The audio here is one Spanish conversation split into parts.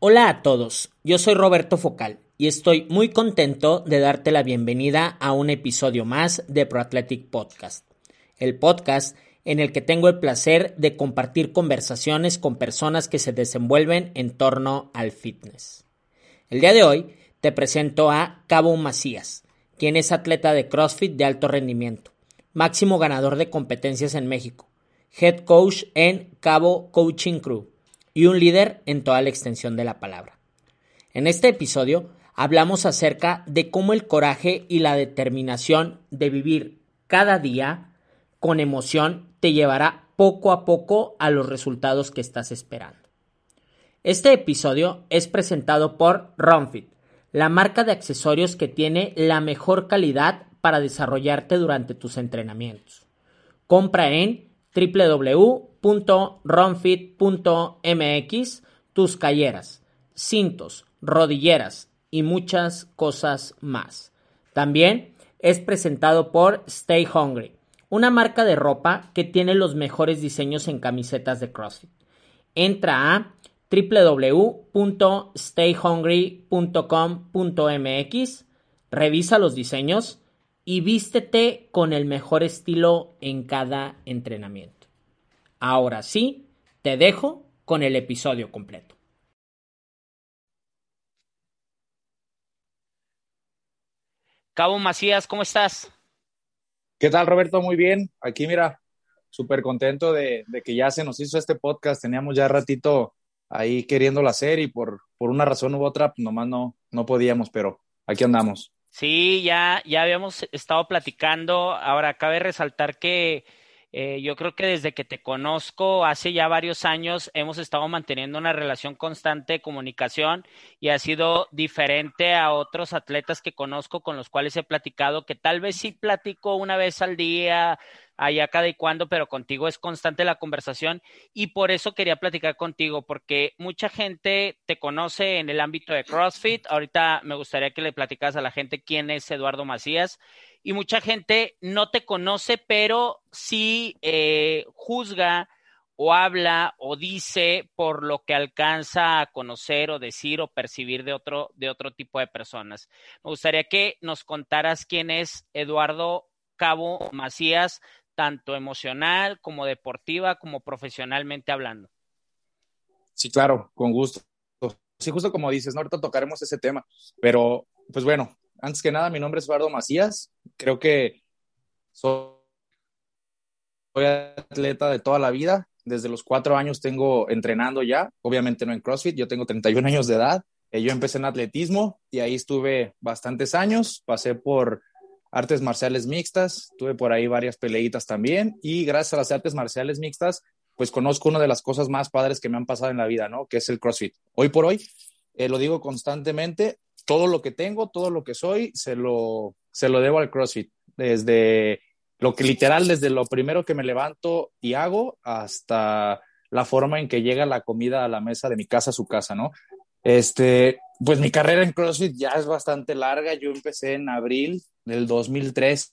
Hola a todos, yo soy Roberto Focal y estoy muy contento de darte la bienvenida a un episodio más de ProAthletic Podcast, el podcast en el que tengo el placer de compartir conversaciones con personas que se desenvuelven en torno al fitness. El día de hoy te presento a Cabo Macías, quien es atleta de CrossFit de alto rendimiento, máximo ganador de competencias en México, head coach en Cabo Coaching Crew y un líder en toda la extensión de la palabra. En este episodio hablamos acerca de cómo el coraje y la determinación de vivir cada día con emoción te llevará poco a poco a los resultados que estás esperando. Este episodio es presentado por Ronfit, la marca de accesorios que tiene la mejor calidad para desarrollarte durante tus entrenamientos. Compra en www www.ronfit.mx tus calleras, cintos, rodilleras y muchas cosas más. También es presentado por Stay Hungry, una marca de ropa que tiene los mejores diseños en camisetas de CrossFit. Entra a www.stayhungry.com.mx, revisa los diseños y vístete con el mejor estilo en cada entrenamiento. Ahora sí, te dejo con el episodio completo. Cabo Macías, ¿cómo estás? ¿Qué tal, Roberto? Muy bien. Aquí, mira, súper contento de, que ya se nos hizo este podcast. Teníamos ya ratito ahí queriéndolo hacer y por, por una razón u otra, pues, nomás no, no podíamos, pero aquí andamos. Sí, ya, ya habíamos estado platicando. Ahora, cabe resaltar que eh, yo creo que desde que te conozco, hace ya varios años, hemos estado manteniendo una relación constante de comunicación y ha sido diferente a otros atletas que conozco con los cuales he platicado, que tal vez sí platico una vez al día, allá cada y cuando, pero contigo es constante la conversación y por eso quería platicar contigo, porque mucha gente te conoce en el ámbito de CrossFit. Ahorita me gustaría que le platicas a la gente quién es Eduardo Macías y mucha gente no te conoce, pero sí eh, juzga o habla o dice por lo que alcanza a conocer o decir o percibir de otro, de otro tipo de personas. Me gustaría que nos contaras quién es Eduardo Cabo Macías, tanto emocional como deportiva, como profesionalmente hablando. Sí, claro, con gusto. Sí, justo como dices, ¿no? ahorita tocaremos ese tema, pero pues bueno, antes que nada, mi nombre es Eduardo Macías. Creo que soy, atleta de toda la vida. Desde los cuatro años tengo entrenando ya, obviamente no en CrossFit, yo tengo 31 años de edad. Eh, yo empecé en atletismo y ahí estuve bastantes años. Pasé por artes marciales mixtas, tuve por ahí varias peleitas también y gracias a las artes marciales mixtas, pues conozco una de las cosas más padres que me han pasado en la vida, ¿no? Que es el CrossFit. Hoy por hoy, eh, lo digo constantemente, todo lo que tengo, todo lo que soy, se lo, se lo debo al CrossFit. Desde lo que literal, desde lo primero que me levanto y hago hasta la forma en que llega la comida a la mesa de mi casa a su casa, ¿no? Este, pues mi carrera en CrossFit ya es bastante larga. Yo empecé en abril del 2013,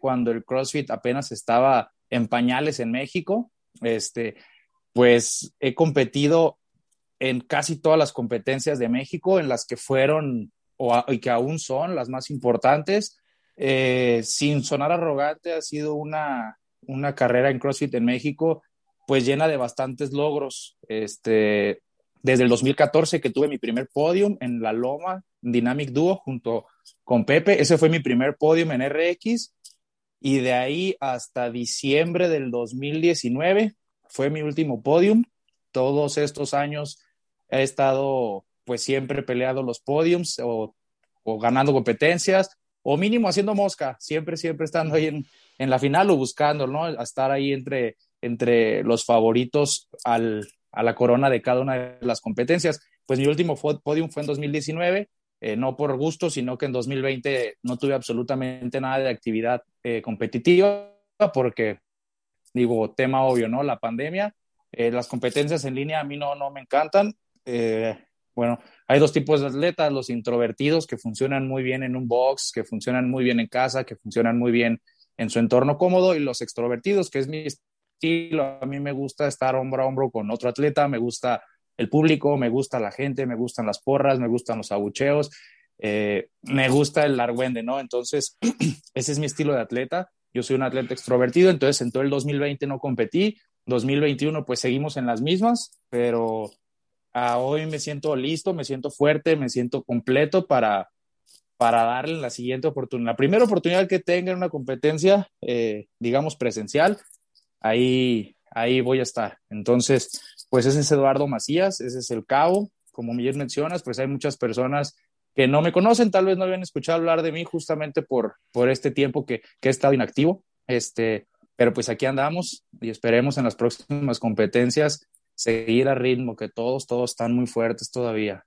cuando el CrossFit apenas estaba en pañales en México. Este, pues he competido en casi todas las competencias de México, en las que fueron o y que aún son las más importantes. Eh, sin sonar arrogante, ha sido una, una carrera en CrossFit en México, pues llena de bastantes logros. Este, desde el 2014 que tuve mi primer podium en la Loma Dynamic Duo junto con Pepe, ese fue mi primer podium en RX y de ahí hasta diciembre del 2019 fue mi último podium. Todos estos años he estado pues siempre peleando los podiums o, ganando competencias o mínimo haciendo mosca, siempre, siempre estando ahí en, en la final o buscando, ¿no? A estar ahí entre, entre los favoritos al, a la corona de cada una de las competencias. Pues mi último podium fue en 2019, eh, no por gusto, sino que en 2020 no tuve absolutamente nada de actividad eh, competitiva porque, digo, tema obvio, ¿no? La pandemia. Eh, las competencias en línea a mí no, no me encantan. Bueno, hay dos tipos de atletas, los introvertidos que funcionan muy bien en un box, que funcionan muy bien en casa, que funcionan muy bien en su entorno cómodo, y los extrovertidos, que es mi estilo. A mí me gusta estar hombro a hombro con otro atleta, me gusta el público, me gusta la gente, me gustan las porras, me gustan los abucheos, eh, me gusta el argüende, ¿no? Entonces, ese es mi estilo de atleta. Yo soy un atleta extrovertido, entonces en todo el 2020 no competí, 2021 pues seguimos en las mismas, pero a hoy me siento listo, me siento fuerte, me siento completo para, para darle la siguiente oportunidad. La primera oportunidad que tenga en una competencia, eh, digamos, presencial, ahí, ahí voy a estar. Entonces, pues ese es Eduardo Macías, ese es el cabo. Como bien mencionas, pues hay muchas personas que no me conocen, tal vez no habían escuchado hablar de mí justamente por, por este tiempo que, que he estado inactivo. Este, pero pues aquí andamos y esperemos en las próximas competencias seguir a ritmo, que todos, todos están muy fuertes todavía.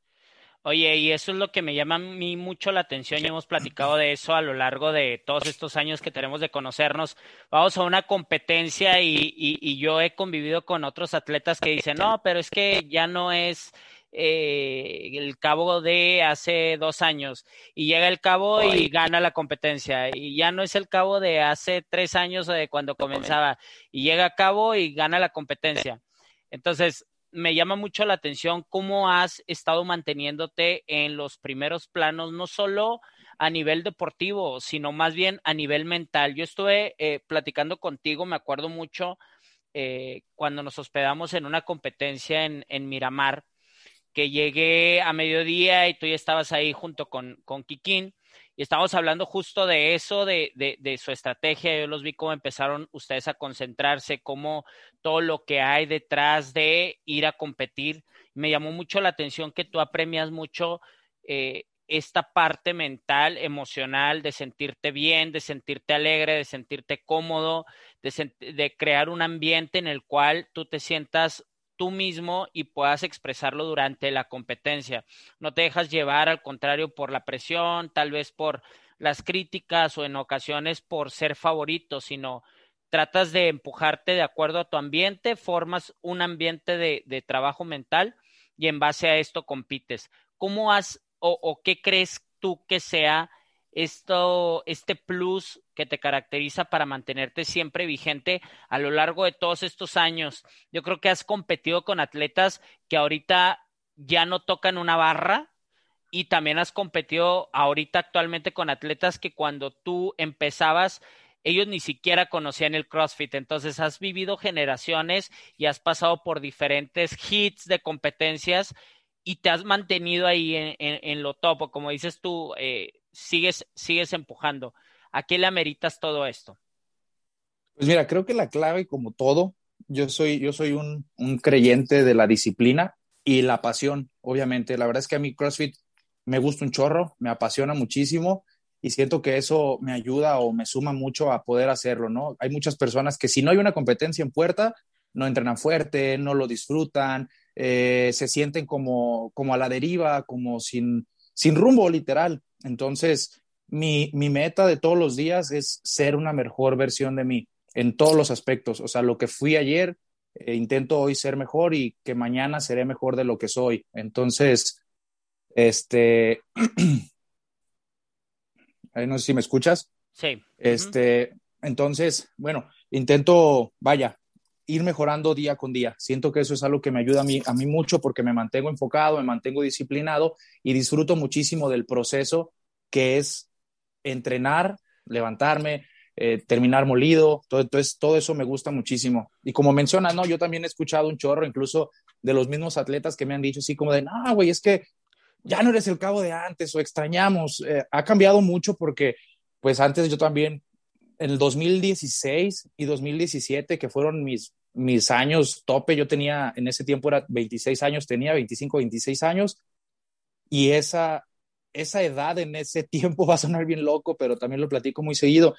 Oye, y eso es lo que me llama a mí mucho la atención y hemos platicado de eso a lo largo de todos estos años que tenemos de conocernos. Vamos a una competencia y, y, y yo he convivido con otros atletas que dicen, no, pero es que ya no es eh, el cabo de hace dos años y llega el cabo y gana la competencia y ya no es el cabo de hace tres años o de cuando comenzaba. Y llega a cabo y gana la competencia. Entonces, me llama mucho la atención cómo has estado manteniéndote en los primeros planos, no solo a nivel deportivo, sino más bien a nivel mental. Yo estuve eh, platicando contigo, me acuerdo mucho eh, cuando nos hospedamos en una competencia en, Miramar, que llegué a mediodía y tú ya estabas ahí junto con, con Kikín y estábamos hablando justo de eso, de, de, de, su estrategia. Yo los vi cómo empezaron ustedes a concentrarse, cómo todo lo que hay detrás de ir a competir. Me llamó mucho la atención que tú apremias mucho eh, esta parte mental, emocional, de sentirte bien, de sentirte alegre, de sentirte cómodo, de, de crear un ambiente en el cual tú te sientas tú mismo y puedas expresarlo durante la competencia. No te dejas llevar, al contrario, por la presión, tal vez por las críticas o en ocasiones por ser favorito, sino tratas de empujarte de acuerdo a tu ambiente, formas un ambiente de, trabajo mental y en base a esto compites. ¿Cómo has o qué crees tú que sea esto, este plus que te caracteriza para mantenerte siempre vigente a lo largo de todos estos años. Yo creo que has competido con atletas que ahorita ya no tocan una barra y también has competido ahorita actualmente con atletas que cuando tú empezabas ellos ni siquiera conocían el CrossFit. Entonces has vivido generaciones y has pasado por diferentes hits de competencias y te has mantenido ahí en, lo top. Como dices tú, eh, sigues, sigues empujando. ¿A qué le ameritas todo esto? Pues mira, creo que la clave, como todo, yo soy, yo soy un, un creyente de la disciplina y la pasión, obviamente. La verdad es que a mí CrossFit me gusta un chorro, me apasiona muchísimo y siento que eso me ayuda o me suma mucho a poder hacerlo, ¿no? Hay muchas personas que si no hay una competencia en puerta, no entrenan fuerte, no lo disfrutan, eh, se sienten como, como a la deriva, como sin, sin rumbo literal. Entonces, mi, mi meta de todos los días es ser una mejor versión de mí en todos los aspectos. O sea, lo que fui ayer, eh, intento hoy ser mejor y que mañana seré mejor de lo que soy. Entonces, este, no sé si me escuchas. Sí. Este, entonces, bueno, intento, vaya, ir mejorando día con día. Siento que eso es algo que me ayuda a mí, a mí mucho porque me mantengo enfocado, me mantengo disciplinado y disfruto muchísimo del proceso que es entrenar, levantarme, eh, terminar molido, todo, entonces todo eso me gusta muchísimo. Y como mencionas, no, yo también he escuchado un chorro incluso de los mismos atletas que me han dicho así como de, no, güey, es que ya no eres el cabo de antes o extrañamos. Eh, ha cambiado mucho porque pues antes yo también en el 2016 y 2017, que fueron mis, mis años tope, yo tenía, en ese tiempo era 26 años, tenía 25, 26 años, y esa, esa edad en ese tiempo va a sonar bien loco, pero también lo platico muy seguido.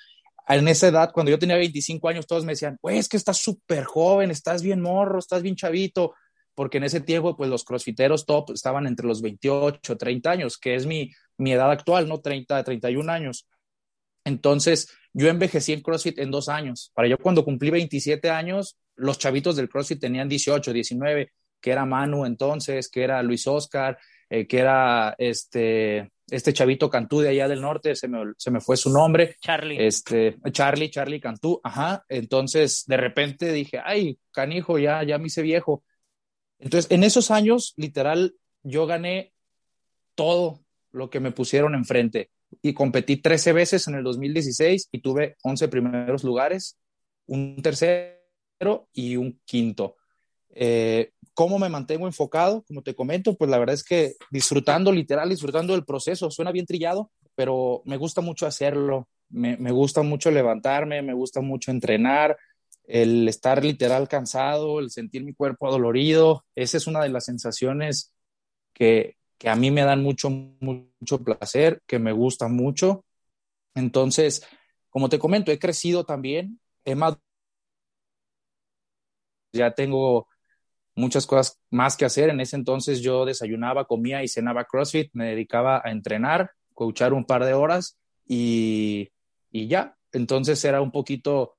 En esa edad, cuando yo tenía 25 años, todos me decían, pues es que estás súper joven, estás bien morro, estás bien chavito, porque en ese tiempo, pues los crossfiteros top estaban entre los 28, 30 años, que es mi, mi edad actual, ¿no? 30, 31 años. Entonces, yo envejecí en CrossFit en dos años. Para yo cuando cumplí 27 años, los chavitos del CrossFit tenían 18, 19, que era Manu entonces, que era Luis Oscar, eh, que era este, este chavito Cantú de allá del norte, se me, se me fue su nombre. Charlie. Este, Charlie, Charlie Cantú, ajá. Entonces, de repente dije, ay, canijo, ya, ya me hice viejo. Entonces, en esos años, literal, yo gané todo lo que me pusieron enfrente y competí 13 veces en el 2016 y tuve 11 primeros lugares, un tercero y un quinto. Eh, ¿Cómo me mantengo enfocado? Como te comento, pues la verdad es que disfrutando, literal, disfrutando del proceso. Suena bien trillado, pero me gusta mucho hacerlo. Me, me gusta mucho levantarme, me gusta mucho entrenar, el estar literal cansado, el sentir mi cuerpo dolorido. Esa es una de las sensaciones que, que a mí me dan mucho, mucho placer, que me gusta mucho. Entonces, como te comento, he crecido también, he ya tengo muchas cosas más que hacer. En ese entonces yo desayunaba, comía y cenaba CrossFit, me dedicaba a entrenar, coachar un par de horas y, y ya. Entonces era un poquito,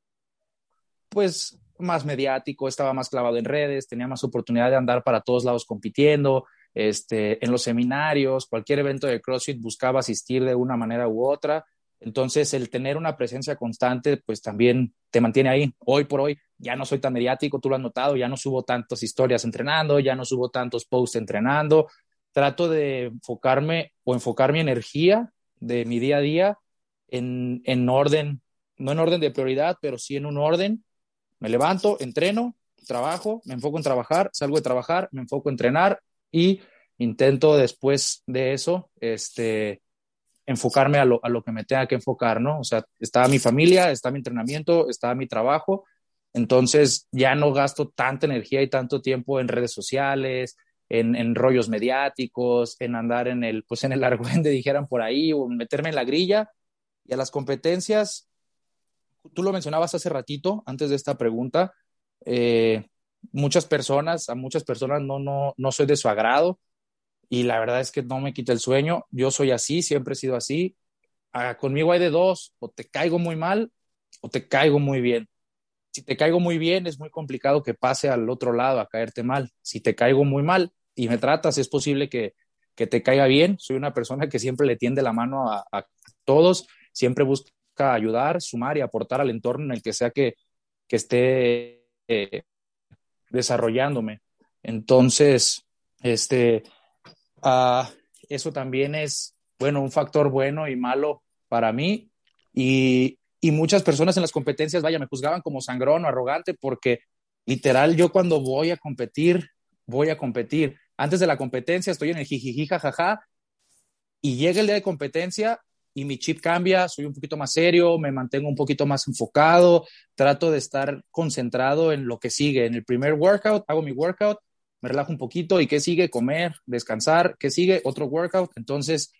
pues, más mediático, estaba más clavado en redes, tenía más oportunidad de andar para todos lados compitiendo, este, en los seminarios, cualquier evento de CrossFit buscaba asistir de una manera u otra. Entonces, el tener una presencia constante, pues también te mantiene ahí. Hoy por hoy ya no soy tan mediático, tú lo has notado, ya no subo tantas historias entrenando, ya no subo tantos posts entrenando. Trato de enfocarme o enfocar mi energía de mi día a día en, en orden, no en orden de prioridad, pero sí en un orden. Me levanto, entreno, trabajo, me enfoco en trabajar, salgo de trabajar, me enfoco en entrenar, y intento después de eso, este, enfocarme a lo, a lo que me tenga que enfocar, ¿no? O sea, está mi familia, está mi entrenamiento, está mi trabajo, entonces ya no gasto tanta energía y tanto tiempo en redes sociales, en, en, rollos mediáticos, en andar en el, pues en el argüende, dijeran por ahí, o meterme en la grilla. Y a las competencias, tú lo mencionabas hace ratito, antes de esta pregunta, eh, muchas personas, a muchas personas no, no, no soy de su agrado y la verdad es que no me quita el sueño. Yo soy así, siempre he sido así. Ah, conmigo hay de dos, o te caigo muy mal o te caigo muy bien. Si te caigo muy bien, es muy complicado que pase al otro lado a caerte mal. Si te caigo muy mal y me tratas, es posible que, que te caiga bien. Soy una persona que siempre le tiende la mano a, todos, siempre busca ayudar, sumar y aportar al entorno en el que sea que, que esté eh, desarrollándome. Entonces, este, uh, eso también es, bueno, un factor bueno y malo para mí. Y, y muchas personas en las competencias, vaya, me juzgaban como sangrón o arrogante porque literal yo cuando voy a competir, voy a competir. Antes de la competencia estoy en el jijiji, jajaja, y llega el día de competencia y mi chip cambia, soy un poquito más serio, me mantengo un poquito más enfocado, trato de estar concentrado en lo que sigue. En el primer workout, hago mi workout, me relajo un poquito y qué sigue, comer, descansar, qué sigue, otro workout. Entonces,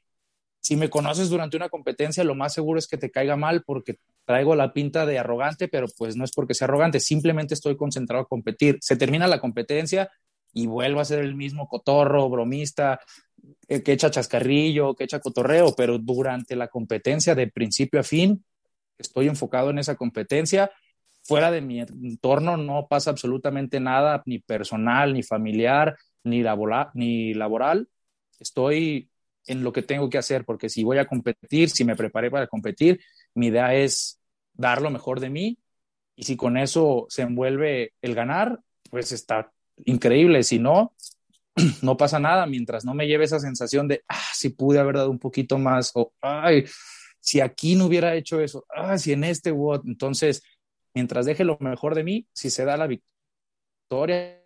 si me conoces durante una competencia, lo más seguro es que te caiga mal porque traigo la pinta de arrogante, pero pues no es porque sea arrogante, simplemente estoy concentrado a competir. Se termina la competencia y vuelvo a ser el mismo cotorro, bromista, que echa chascarrillo, que echa cotorreo, pero durante la competencia de principio a fin, estoy enfocado en esa competencia. Fuera de mi entorno no pasa absolutamente nada, ni personal, ni familiar, ni, laboral, ni laboral. Estoy en lo que tengo que hacer, porque si voy a competir, si me preparé para competir, mi idea es dar lo mejor de mí y si con eso se envuelve el ganar, pues está increíble. Si no, no pasa nada mientras no me lleve esa sensación de, ah, si pude haber dado un poquito más, o, ay, si aquí no hubiera hecho eso, ah, si en este. Entonces, mientras deje lo mejor de mí, si se da la victoria,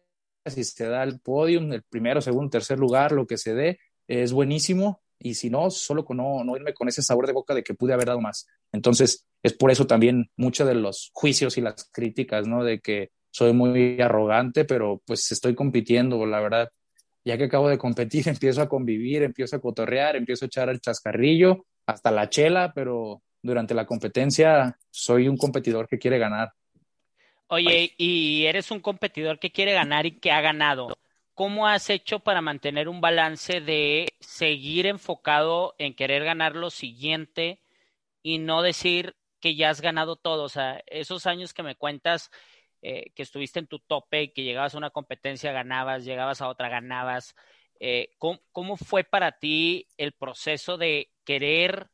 si se da el podium, el primero, segundo, tercer lugar, lo que se dé, es buenísimo. Y si no, solo con no, no irme con ese sabor de boca de que pude haber dado más. Entonces, es por eso también muchos de los juicios y las críticas, ¿no? De que soy muy arrogante, pero pues estoy compitiendo, la verdad ya que acabo de competir, empiezo a convivir, empiezo a cotorrear, empiezo a echar el chascarrillo, hasta la chela, pero durante la competencia soy un competidor que quiere ganar. Oye, y eres un competidor que quiere ganar y que ha ganado. ¿Cómo has hecho para mantener un balance de seguir enfocado en querer ganar lo siguiente y no decir que ya has ganado todo? O sea, esos años que me cuentas, eh, que estuviste en tu tope, que llegabas a una competencia, ganabas, llegabas a otra, ganabas. Eh, ¿cómo, fue para ti el proceso de querer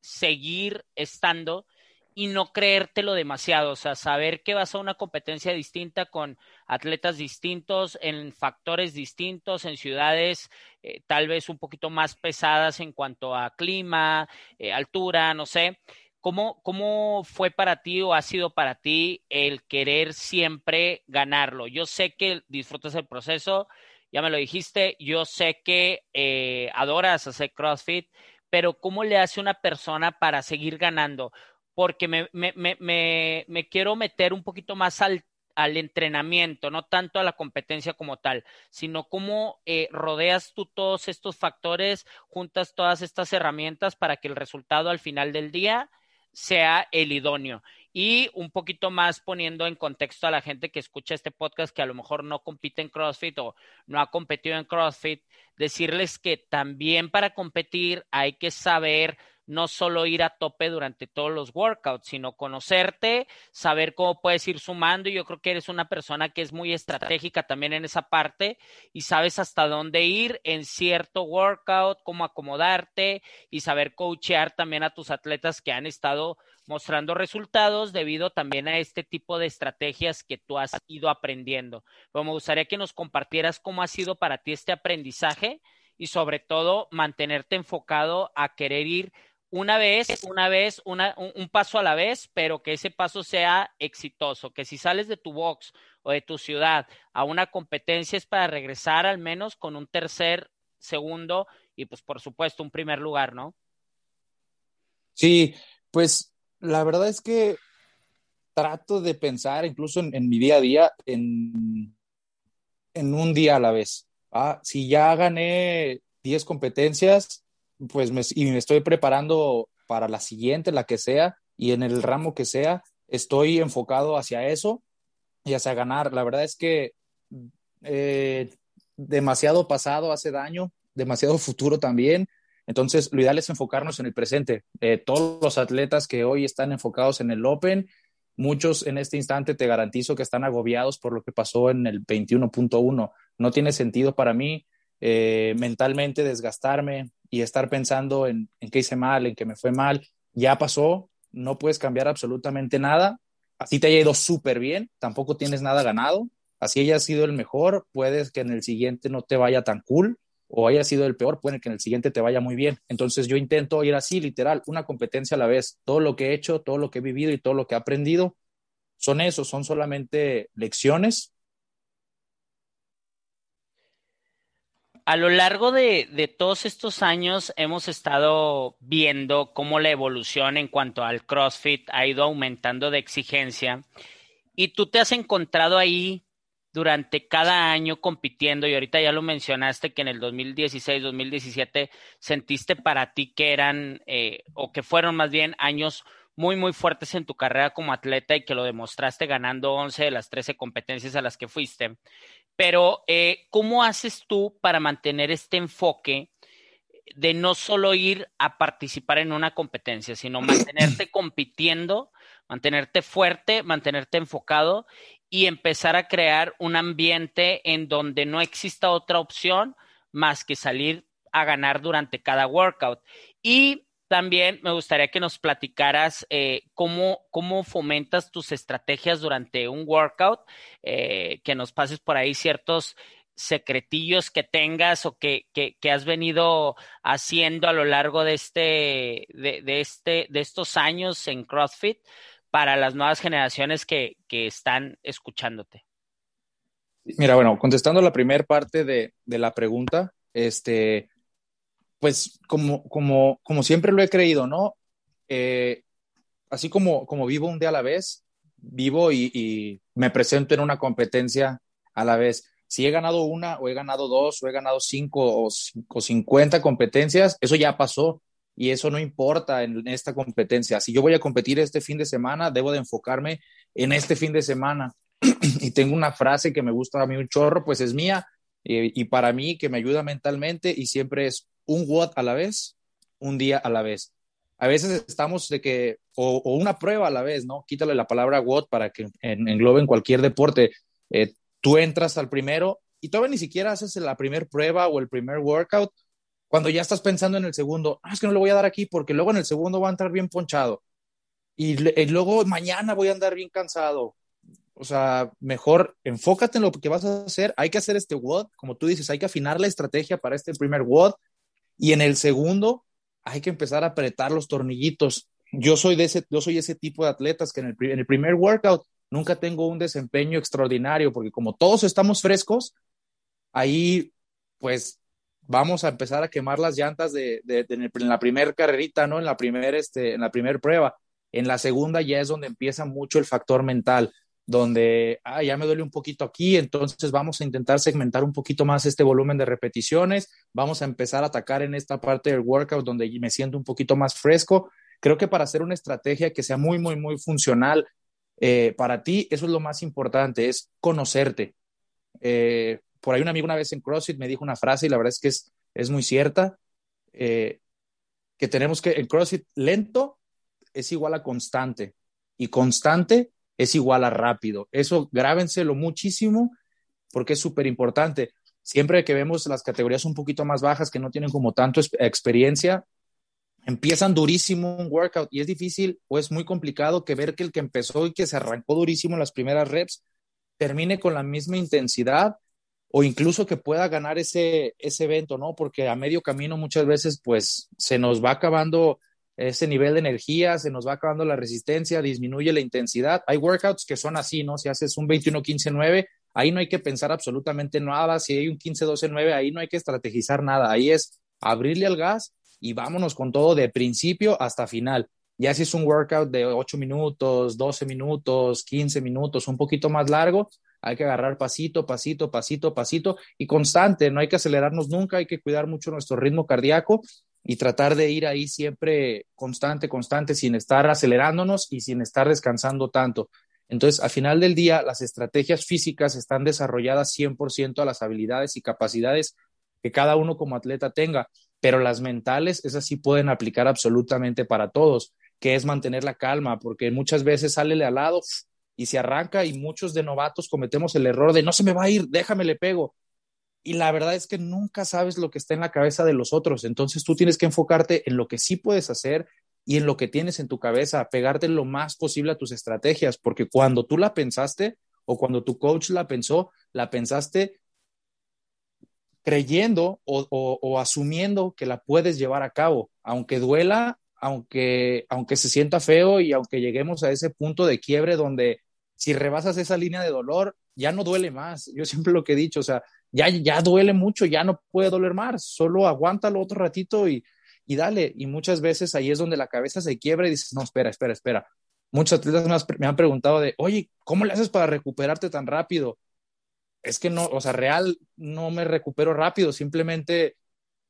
seguir estando y no creértelo demasiado, o sea, saber que vas a una competencia distinta con atletas distintos, en factores distintos, en ciudades eh, tal vez un poquito más pesadas en cuanto a clima, eh, altura, no sé. ¿Cómo, ¿Cómo fue para ti o ha sido para ti el querer siempre ganarlo? Yo sé que disfrutas el proceso, ya me lo dijiste, yo sé que eh, adoras hacer CrossFit, pero ¿cómo le hace una persona para seguir ganando? porque me, me, me, me, quiero meter un poquito más al, al, entrenamiento, no tanto a la competencia como tal, sino cómo eh, rodeas tú todos estos factores, juntas todas estas herramientas para que el resultado al final del día sea el idóneo. Y un poquito más poniendo en contexto a la gente que escucha este podcast que a lo mejor no compite en CrossFit o no ha competido en CrossFit, decirles que también para competir hay que saber no solo ir a tope durante todos los workouts, sino conocerte, saber cómo puedes ir sumando. Y yo creo que eres una persona que es muy estratégica también en esa parte y sabes hasta dónde ir en cierto workout, cómo acomodarte y saber coachear también a tus atletas que han estado mostrando resultados debido también a este tipo de estrategias que tú has ido aprendiendo. Pero me gustaría que nos compartieras cómo ha sido para ti este aprendizaje y sobre todo mantenerte enfocado a querer ir una vez, una vez, una, un, paso a la vez, pero que ese paso sea exitoso, que si sales de tu box o de tu ciudad a una competencia es para regresar al menos con un tercer, segundo y pues por supuesto un primer lugar, ¿no? Sí, pues la verdad es que trato de pensar incluso en, mi día a día en, en un día a la vez. Ah, si ya gané 10 competencias, pues y me estoy preparando para la siguiente, la que sea, y en el ramo que sea, estoy enfocado hacia eso y hacia ganar. La verdad es que eh, demasiado pasado hace daño, demasiado futuro también. Entonces, lo ideal es enfocarnos en el presente. Eh, todos los atletas que hoy están enfocados en el Open, muchos en este instante te garantizo que están agobiados por lo que pasó en el 21.1. No tiene sentido para mí eh, mentalmente desgastarme, y estar pensando en, en qué hice mal, en qué me fue mal, ya pasó, no puedes cambiar absolutamente nada. Así te haya ido súper bien, tampoco tienes nada ganado. Así haya sido el mejor, puedes que en el siguiente no te vaya tan cool o haya sido el peor, puede que en el siguiente te vaya muy bien. Entonces yo intento ir así, literal, una competencia a la vez. Todo lo que he hecho, todo lo que he vivido y todo lo que he aprendido son eso, son solamente lecciones a lo largo de, todos estos años hemos estado viendo cómo la evolución en cuanto al CrossFit ha ido aumentando de exigencia y tú te has encontrado ahí durante cada año compitiendo y ahorita ya lo mencionaste que en el 2016, 2017 sentiste para ti que eran eh, o que fueron más bien años muy, muy fuertes en tu carrera como atleta y que lo demostraste ganando 11 de las 13 competencias a las que fuiste. Pero, eh, ¿cómo haces tú para mantener este enfoque de no solo ir a participar en una competencia, sino mantenerte compitiendo, mantenerte fuerte, mantenerte enfocado y empezar a crear un ambiente en donde no exista otra opción más que salir a ganar durante cada workout? Y también me gustaría que nos platicaras eh, cómo, cómo fomentas tus estrategias durante un workout, eh, que nos pases por ahí ciertos secretillos que tengas o que, que, has venido haciendo a lo largo de este, de, este, de estos años en CrossFit para las nuevas generaciones que, que están escuchándote. Mira, bueno, contestando la primera parte de, de la pregunta, este, pues como, como, como siempre lo he creído, ¿no? Eh, así como, como vivo un día a la vez, vivo y, me presento en una competencia a la vez. Si he ganado una o he ganado dos o he ganado cinco o, cinco, cincuenta competencias, eso ya pasó y eso no importa en esta competencia. Si yo voy a competir este fin de semana, debo de enfocarme en este fin de semana. y tengo una frase que me gusta a mí un chorro, pues es mía y, y para mí que me ayuda mentalmente y siempre es un WOD a la vez, un día a la vez. A veces estamos de que, o, una prueba a la vez, ¿no? Quítale la palabra WOD para que en, engloben cualquier deporte. Eh, tú entras al primero y todavía ni siquiera haces la primera prueba o el primer workout cuando ya estás pensando en el segundo, ah, es que no le voy a dar aquí porque luego en el segundo va a entrar bien ponchado. y, luego mañana voy a andar bien cansado. O sea, mejor enfócate en lo que vas a hacer. Hay que hacer este WOD, como tú dices, hay que afinar la estrategia para este primer WOD. Y en el segundo, hay que empezar a apretar los tornillitos. Yo soy, de ese, yo soy ese tipo de atletas que en el, primer workout nunca tengo un desempeño extraordinario, porque como todos estamos frescos, ahí pues vamos a empezar a quemar las llantas de, en la primera carrerita, ¿no? En la primera este, primer prueba. En la segunda ya es donde empieza mucho el factor mental, donde, ah, ya me duele un poquito aquí, entonces vamos a intentar segmentar un poquito más este volumen de repeticiones, vamos a empezar a atacar en esta parte del workout donde me siento un poquito más fresco. Creo que para hacer una estrategia que sea muy, muy, muy funcional eh, para ti, eso es lo más importante, es conocerte. Eh, por ahí un amigo una vez en CrossFit me dijo una frase y la verdad es que es, es muy cierta, eh, que tenemos que, el CrossFit lento es igual a constante y constante es igual a rápido. Eso grábenselo muchísimo porque es súper importante. Siempre que vemos las categorías un poquito más bajas que no tienen como tanto experiencia, empiezan durísimo un workout y es difícil o es muy complicado que ver que el que empezó y que se arrancó durísimo las primeras reps termine con la misma intensidad o incluso que pueda ganar ese, ese evento, ¿no? Porque a medio camino muchas veces pues se nos va acabando ese nivel de energía, se nos va acabando la resistencia, disminuye la intensidad. Hay workouts que son así, ¿no? Si haces un 21-15-9, ahí no hay que pensar absolutamente nada. Si hay un 15-12-9, ahí no hay que estrategizar nada. Ahí es abrirle al gas y vámonos con todo de principio hasta final. Ya si es un workout de 8 minutos, 12 minutos, 15 minutos, un poquito más largo, hay que agarrar pasito, pasito, pasito, pasito y constante, no hay que acelerarnos nunca, hay que cuidar mucho nuestro ritmo cardíaco y tratar de ir ahí siempre constante, constante, sin estar acelerándonos y sin estar descansando tanto. Entonces, al final del día, las estrategias físicas están desarrolladas 100% a las habilidades y capacidades que cada uno como atleta tenga, pero las mentales, esas sí pueden aplicar absolutamente para todos, que es mantener la calma, porque muchas veces sale al lado, y se arranca y muchos de novatos cometemos el error de no se me va a ir, déjame le pego. Y la verdad es que nunca sabes lo que está en la cabeza de los otros, entonces tú tienes que enfocarte en lo que sí puedes hacer y en lo que tienes en tu cabeza, pegarte lo más posible a tus estrategias, porque cuando tú la pensaste o cuando tu coach la pensó, la pensaste creyendo o, asumiendo que la puedes llevar a cabo, aunque duela, aunque, aunque se sienta feo y aunque lleguemos a ese punto de quiebre donde si rebasas esa línea de dolor, ya no duele más. Yo siempre lo que he dicho, o sea, ya, ya duele mucho, ya no puede doler más, solo aguántalo otro ratito y, y dale. Y muchas veces ahí es donde la cabeza se quiebra y dices, no, espera, espera, espera. Muchos atletas me, han preguntado de, oye, ¿cómo le haces para recuperarte tan rápido? Es que no, o sea, real, no me recupero rápido, simplemente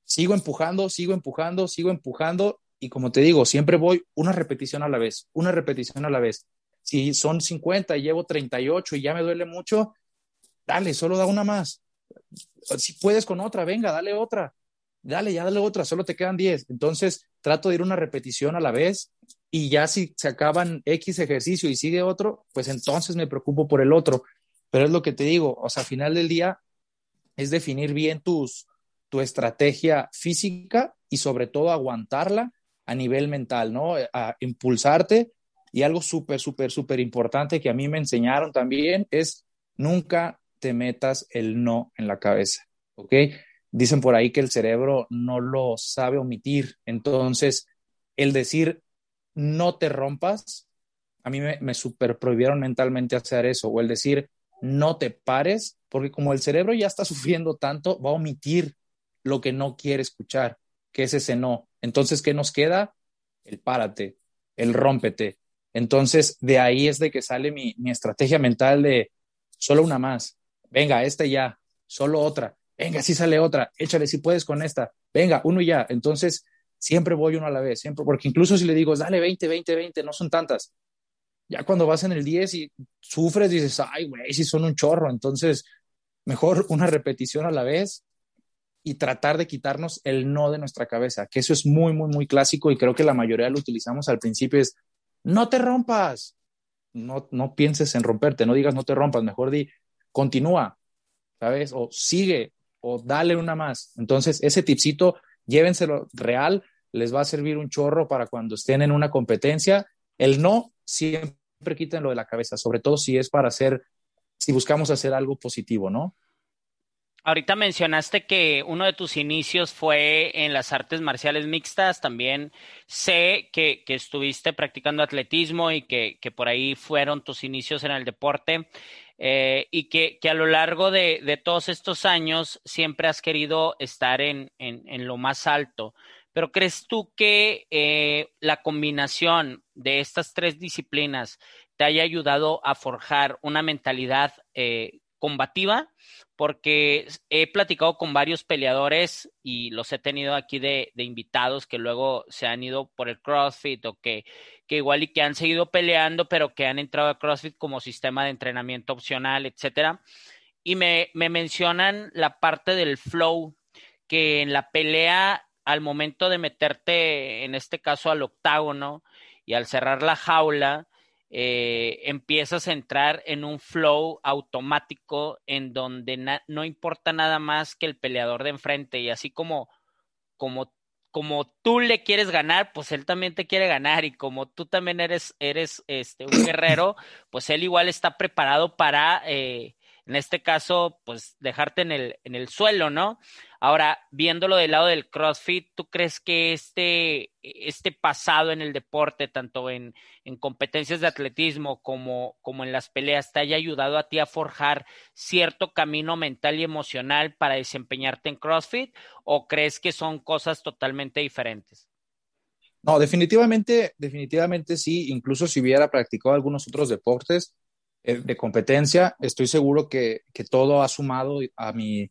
sigo empujando, sigo empujando, sigo empujando y como te digo, siempre voy una repetición a la vez, una repetición a la vez si son 50 y llevo 38 y ya me duele mucho, dale, solo da una más. Si puedes con otra, venga, dale otra. Dale, ya dale otra, solo te quedan 10. Entonces, trato de ir una repetición a la vez y ya si se acaban X ejercicio y sigue otro, pues entonces me preocupo por el otro. Pero es lo que te digo, o sea, al final del día es definir bien tus, tu estrategia física y sobre todo aguantarla a nivel mental, ¿no? A impulsarte y algo súper, súper, súper importante que a mí me enseñaron también es nunca metas el no en la cabeza, ¿ok? Dicen por ahí que el cerebro no lo sabe omitir. Entonces, el decir no te rompas, a mí me, me super prohibieron mentalmente hacer eso, o el decir no te pares, porque como el cerebro ya está sufriendo tanto, va a omitir lo que no quiere escuchar, que es ese no. Entonces, ¿qué nos queda? El párate, el rómpete, entonces, de ahí es de que sale mi, estrategia mental de solo una más. Venga, esta ya, solo otra. Venga, si sale otra, échale si puedes con esta. Venga, uno ya. Entonces, siempre voy uno a la vez, siempre, porque incluso si le digo, dale 20, 20, 20, no son tantas. Ya cuando vas en el 10 y sufres, dices, ay, güey, si son un chorro. Entonces, mejor una repetición a la vez y tratar de quitarnos el no de nuestra cabeza, que eso es muy, muy, muy clásico y creo que la mayoría lo utilizamos al principio, es, no te rompas. No, no pienses en romperte, no digas no te rompas, mejor di continúa, ¿sabes? O sigue, o dale una más. Entonces, ese tipcito, llévenselo real, les va a servir un chorro para cuando estén en una competencia el no siempre lo de la cabeza, sobre todo si es para hacer, si buscamos hacer algo positivo, ¿no? Ahorita mencionaste que uno de tus inicios fue en las artes marciales mixtas. También sé que, estuviste practicando atletismo y que, por ahí fueron tus inicios en el deporte. Eh, y que, a lo largo de, todos estos años siempre has querido estar en, lo más alto. Pero ¿crees tú que eh, la combinación de estas tres disciplinas te haya ayudado a forjar una mentalidad eh, combativa? porque he platicado con varios peleadores y los he tenido aquí de, invitados que luego se han ido por el CrossFit o que, que, igual y que han seguido peleando, pero que han entrado a CrossFit como sistema de entrenamiento opcional, etcétera. Y me, me mencionan la parte del flow, que en la pelea, al momento de meterte, en este caso, al octágono y al cerrar la jaula, eh, empiezas a entrar en un flow automático en donde no importa nada más que el peleador de enfrente y así como, como, como tú le quieres ganar, pues él también te quiere ganar y como tú también eres, eres este, un guerrero, pues él igual está preparado para, eh, en este caso, pues dejarte en el, en el suelo, ¿no? Ahora, viéndolo del lado del CrossFit, ¿tú crees que este, este pasado en el deporte, tanto en, en competencias de atletismo como, como en las peleas, te haya ayudado a ti a forjar cierto camino mental y emocional para desempeñarte en CrossFit? ¿O crees que son cosas totalmente diferentes? No, definitivamente, definitivamente sí. Incluso si hubiera practicado algunos otros deportes eh, de competencia, estoy seguro que, que todo ha sumado a mi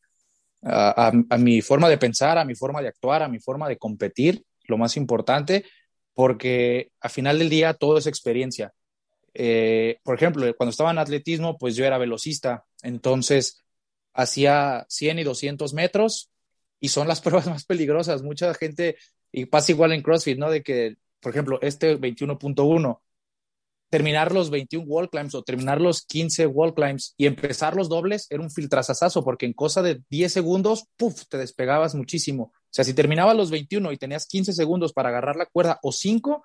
a, mi forma de pensar, a mi forma de actuar, a mi forma de competir, lo más importante, porque al final del día todo es experiencia. Eh, por ejemplo, cuando estaba en atletismo, pues yo era velocista, entonces hacía 100 y 200 metros y son las pruebas más peligrosas. Mucha gente, y pasa igual en CrossFit, ¿no? De que, por ejemplo, este 21.1 terminar los 21 wall climbs o terminar los 15 wall climbs y empezar los dobles era un filtrazazazo porque en cosa de 10 segundos, puff, te despegabas muchísimo. O sea, si terminabas los 21 y tenías 15 segundos para agarrar la cuerda o 5,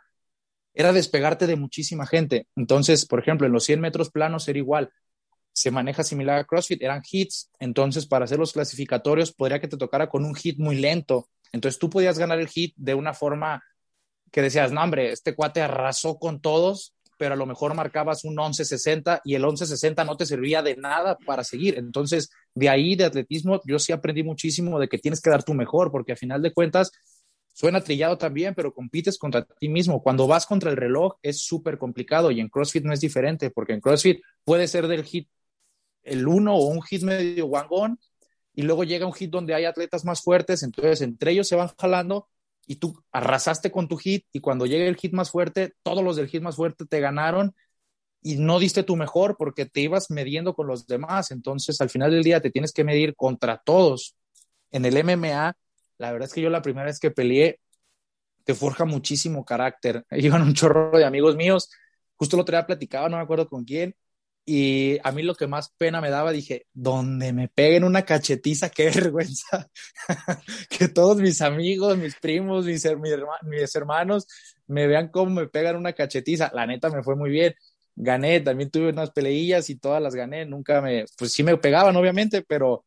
era despegarte de muchísima gente. Entonces, por ejemplo, en los 100 metros planos era igual. Se maneja similar a CrossFit, eran hits. Entonces, para hacer los clasificatorios, podría que te tocara con un hit muy lento. Entonces, tú podías ganar el hit de una forma que decías, no, hombre, este cuate arrasó con todos pero a lo mejor marcabas un 11.60 y el 11.60 no te servía de nada para seguir. Entonces, de ahí de atletismo, yo sí aprendí muchísimo de que tienes que dar tu mejor, porque a final de cuentas, suena trillado también, pero compites contra ti mismo. Cuando vas contra el reloj es súper complicado y en CrossFit no es diferente, porque en CrossFit puede ser del hit el uno o un hit medio guangón y luego llega un hit donde hay atletas más fuertes, entonces entre ellos se van jalando y tú arrasaste con tu hit y cuando llegue el hit más fuerte, todos los del hit más fuerte te ganaron y no diste tu mejor porque te ibas midiendo con los demás. Entonces, al final del día te tienes que medir contra todos. En el MMA, la verdad es que yo la primera vez que peleé, te forja muchísimo carácter. Iban un chorro de amigos míos, justo lo otro platicado, no me acuerdo con quién, y a mí lo que más pena me daba, dije, donde me peguen una cachetiza, qué vergüenza. que todos mis amigos, mis primos, mis, mis, hermanos me vean cómo me pegan una cachetiza. La neta me fue muy bien. Gané, también tuve unas peleillas y todas las gané. Nunca me, pues sí me pegaban, obviamente, pero,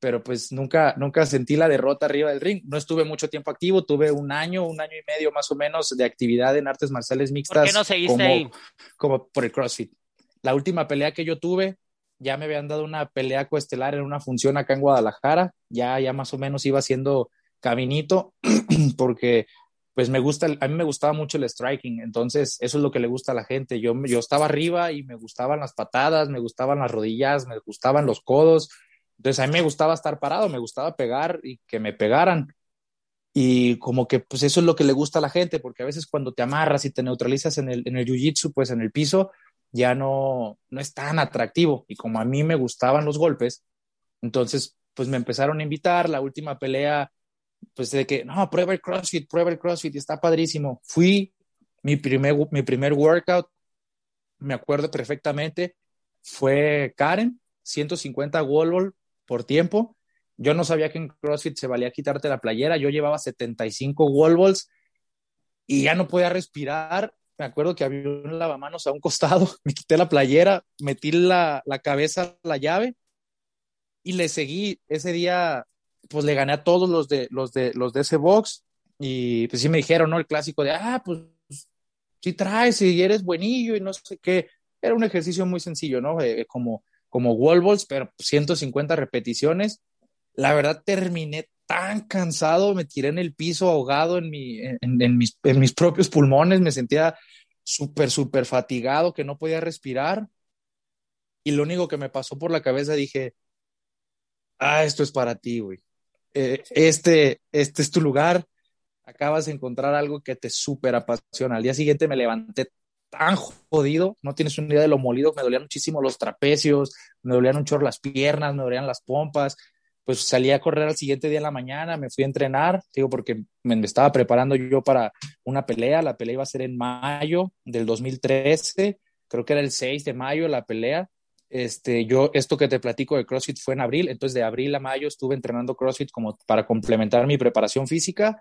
pero pues nunca, nunca sentí la derrota arriba del ring. No estuve mucho tiempo activo, tuve un año, un año y medio más o menos de actividad en artes marciales mixtas. ¿Por qué no seguiste como, ahí? Como por el CrossFit. La última pelea que yo tuve, ya me habían dado una pelea coestelar en una función acá en Guadalajara, ya, ya más o menos iba haciendo caminito, porque pues me gusta, a mí me gustaba mucho el striking, entonces eso es lo que le gusta a la gente. Yo, yo estaba arriba y me gustaban las patadas, me gustaban las rodillas, me gustaban los codos, entonces a mí me gustaba estar parado, me gustaba pegar y que me pegaran. Y como que pues eso es lo que le gusta a la gente, porque a veces cuando te amarras y te neutralizas en el, en el jiu-jitsu, pues en el piso, ya no, no es tan atractivo. Y como a mí me gustaban los golpes, entonces pues me empezaron a invitar. La última pelea, pues de que, no, prueba el CrossFit, prueba el CrossFit, está padrísimo. Fui, mi primer, mi primer workout, me acuerdo perfectamente, fue Karen, 150 wall por tiempo. Yo no sabía que en CrossFit se valía quitarte la playera. Yo llevaba 75 wall balls y ya no podía respirar me acuerdo que había un lavamanos a un costado, me quité la playera, metí la, la cabeza la llave y le seguí. Ese día, pues le gané a todos los de, los de, los de ese box y pues sí me dijeron, ¿no? El clásico de, ah, pues si traes y eres buenillo y no sé qué. Era un ejercicio muy sencillo, ¿no? Eh, como, como wall balls, pero 150 repeticiones. La verdad terminé tan cansado, me tiré en el piso ahogado en, mi, en, mis, en mis propios pulmones, me sentía súper, súper fatigado, que no podía respirar. Y lo único que me pasó por la cabeza dije, ah, esto es para ti, güey. Eh, este, este es tu lugar. Acabas de encontrar algo que te súper apasiona. Al día siguiente me levanté tan jodido, no tienes una idea de lo molido, me dolían muchísimo los trapecios, me dolían un chorro las piernas, me dolían las pompas, pues salí a correr al siguiente día en la mañana, me fui a entrenar, digo, porque me estaba preparando yo para una pelea, la pelea iba a ser en mayo del 2013, creo que era el 6 de mayo la pelea, este, yo, esto que te platico de CrossFit fue en abril, entonces de abril a mayo estuve entrenando CrossFit como para complementar mi preparación física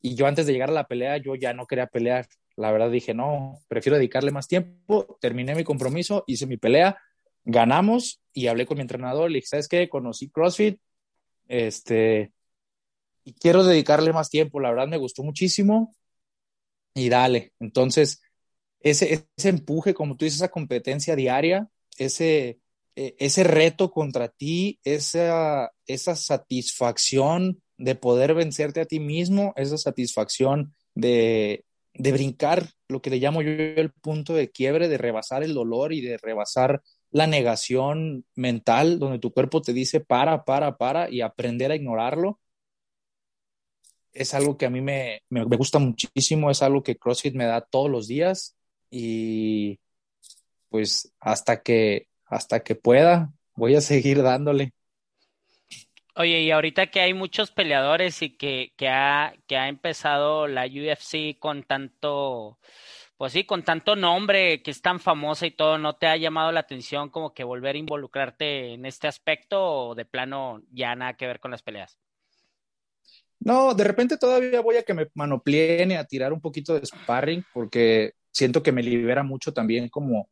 y yo antes de llegar a la pelea, yo ya no quería pelear, la verdad dije, no, prefiero dedicarle más tiempo, terminé mi compromiso, hice mi pelea, ganamos y hablé con mi entrenador, le dije, ¿sabes qué? Conocí CrossFit, este, y quiero dedicarle más tiempo, la verdad me gustó muchísimo y dale. Entonces, ese, ese empuje, como tú dices, esa competencia diaria, ese, e, ese reto contra ti, esa, esa satisfacción de poder vencerte a ti mismo, esa satisfacción de, de brincar lo que le llamo yo el punto de quiebre, de rebasar el dolor y de rebasar la negación mental, donde tu cuerpo te dice para, para, para y aprender a ignorarlo, es algo que a mí me, me, gusta muchísimo, es algo que CrossFit me da todos los días y pues hasta que, hasta que pueda, voy a seguir dándole. Oye, y ahorita que hay muchos peleadores y que, que, ha, que ha empezado la UFC con tanto, pues sí, con tanto nombre que es tan famosa y todo, ¿no te ha llamado la atención como que volver a involucrarte en este aspecto o de plano ya nada que ver con las peleas? No, de repente todavía voy a que me manopleen y a tirar un poquito de sparring porque siento que me libera mucho también como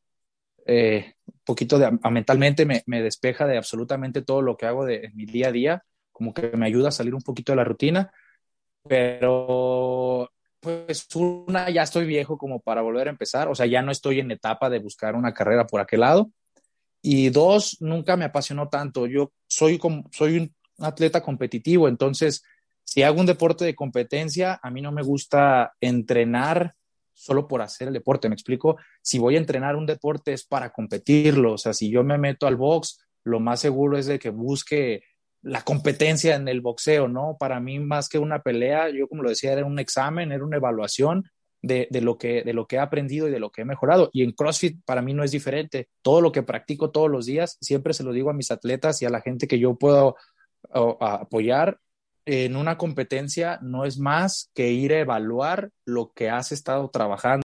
eh, un poquito de, mentalmente me, despeja de absolutamente todo lo que hago de, en mi día a día, como que me ayuda a salir un poquito de la rutina, pero pues una, ya estoy viejo como para volver a empezar, o sea, ya no estoy en etapa de buscar una carrera por aquel lado. Y dos, nunca me apasionó tanto. Yo soy, como, soy un atleta competitivo, entonces, si hago un deporte de competencia, a mí no me gusta entrenar solo por hacer el deporte, me explico. Si voy a entrenar un deporte es para competirlo, o sea, si yo me meto al box, lo más seguro es de que busque la competencia en el boxeo, ¿no? Para mí, más que una pelea, yo como lo decía, era un examen, era una evaluación de, de, lo que, de lo que he aprendido y de lo que he mejorado. Y en CrossFit para mí no es diferente. Todo lo que practico todos los días, siempre se lo digo a mis atletas y a la gente que yo puedo apoyar en una competencia, no es más que ir a evaluar lo que has estado trabajando.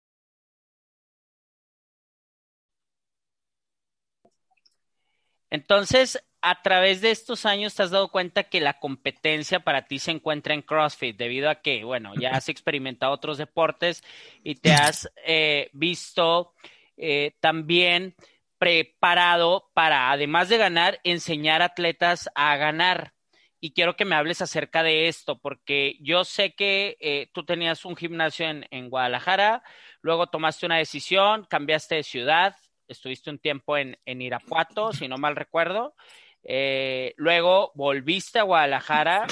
Entonces, a través de estos años te has dado cuenta que la competencia para ti se encuentra en CrossFit, debido a que, bueno, ya has experimentado otros deportes y te has eh, visto eh, también preparado para, además de ganar, enseñar atletas a ganar. Y quiero que me hables acerca de esto, porque yo sé que eh, tú tenías un gimnasio en, en Guadalajara, luego tomaste una decisión, cambiaste de ciudad, estuviste un tiempo en, en Irapuato, si no mal recuerdo, eh, luego volviste a Guadalajara,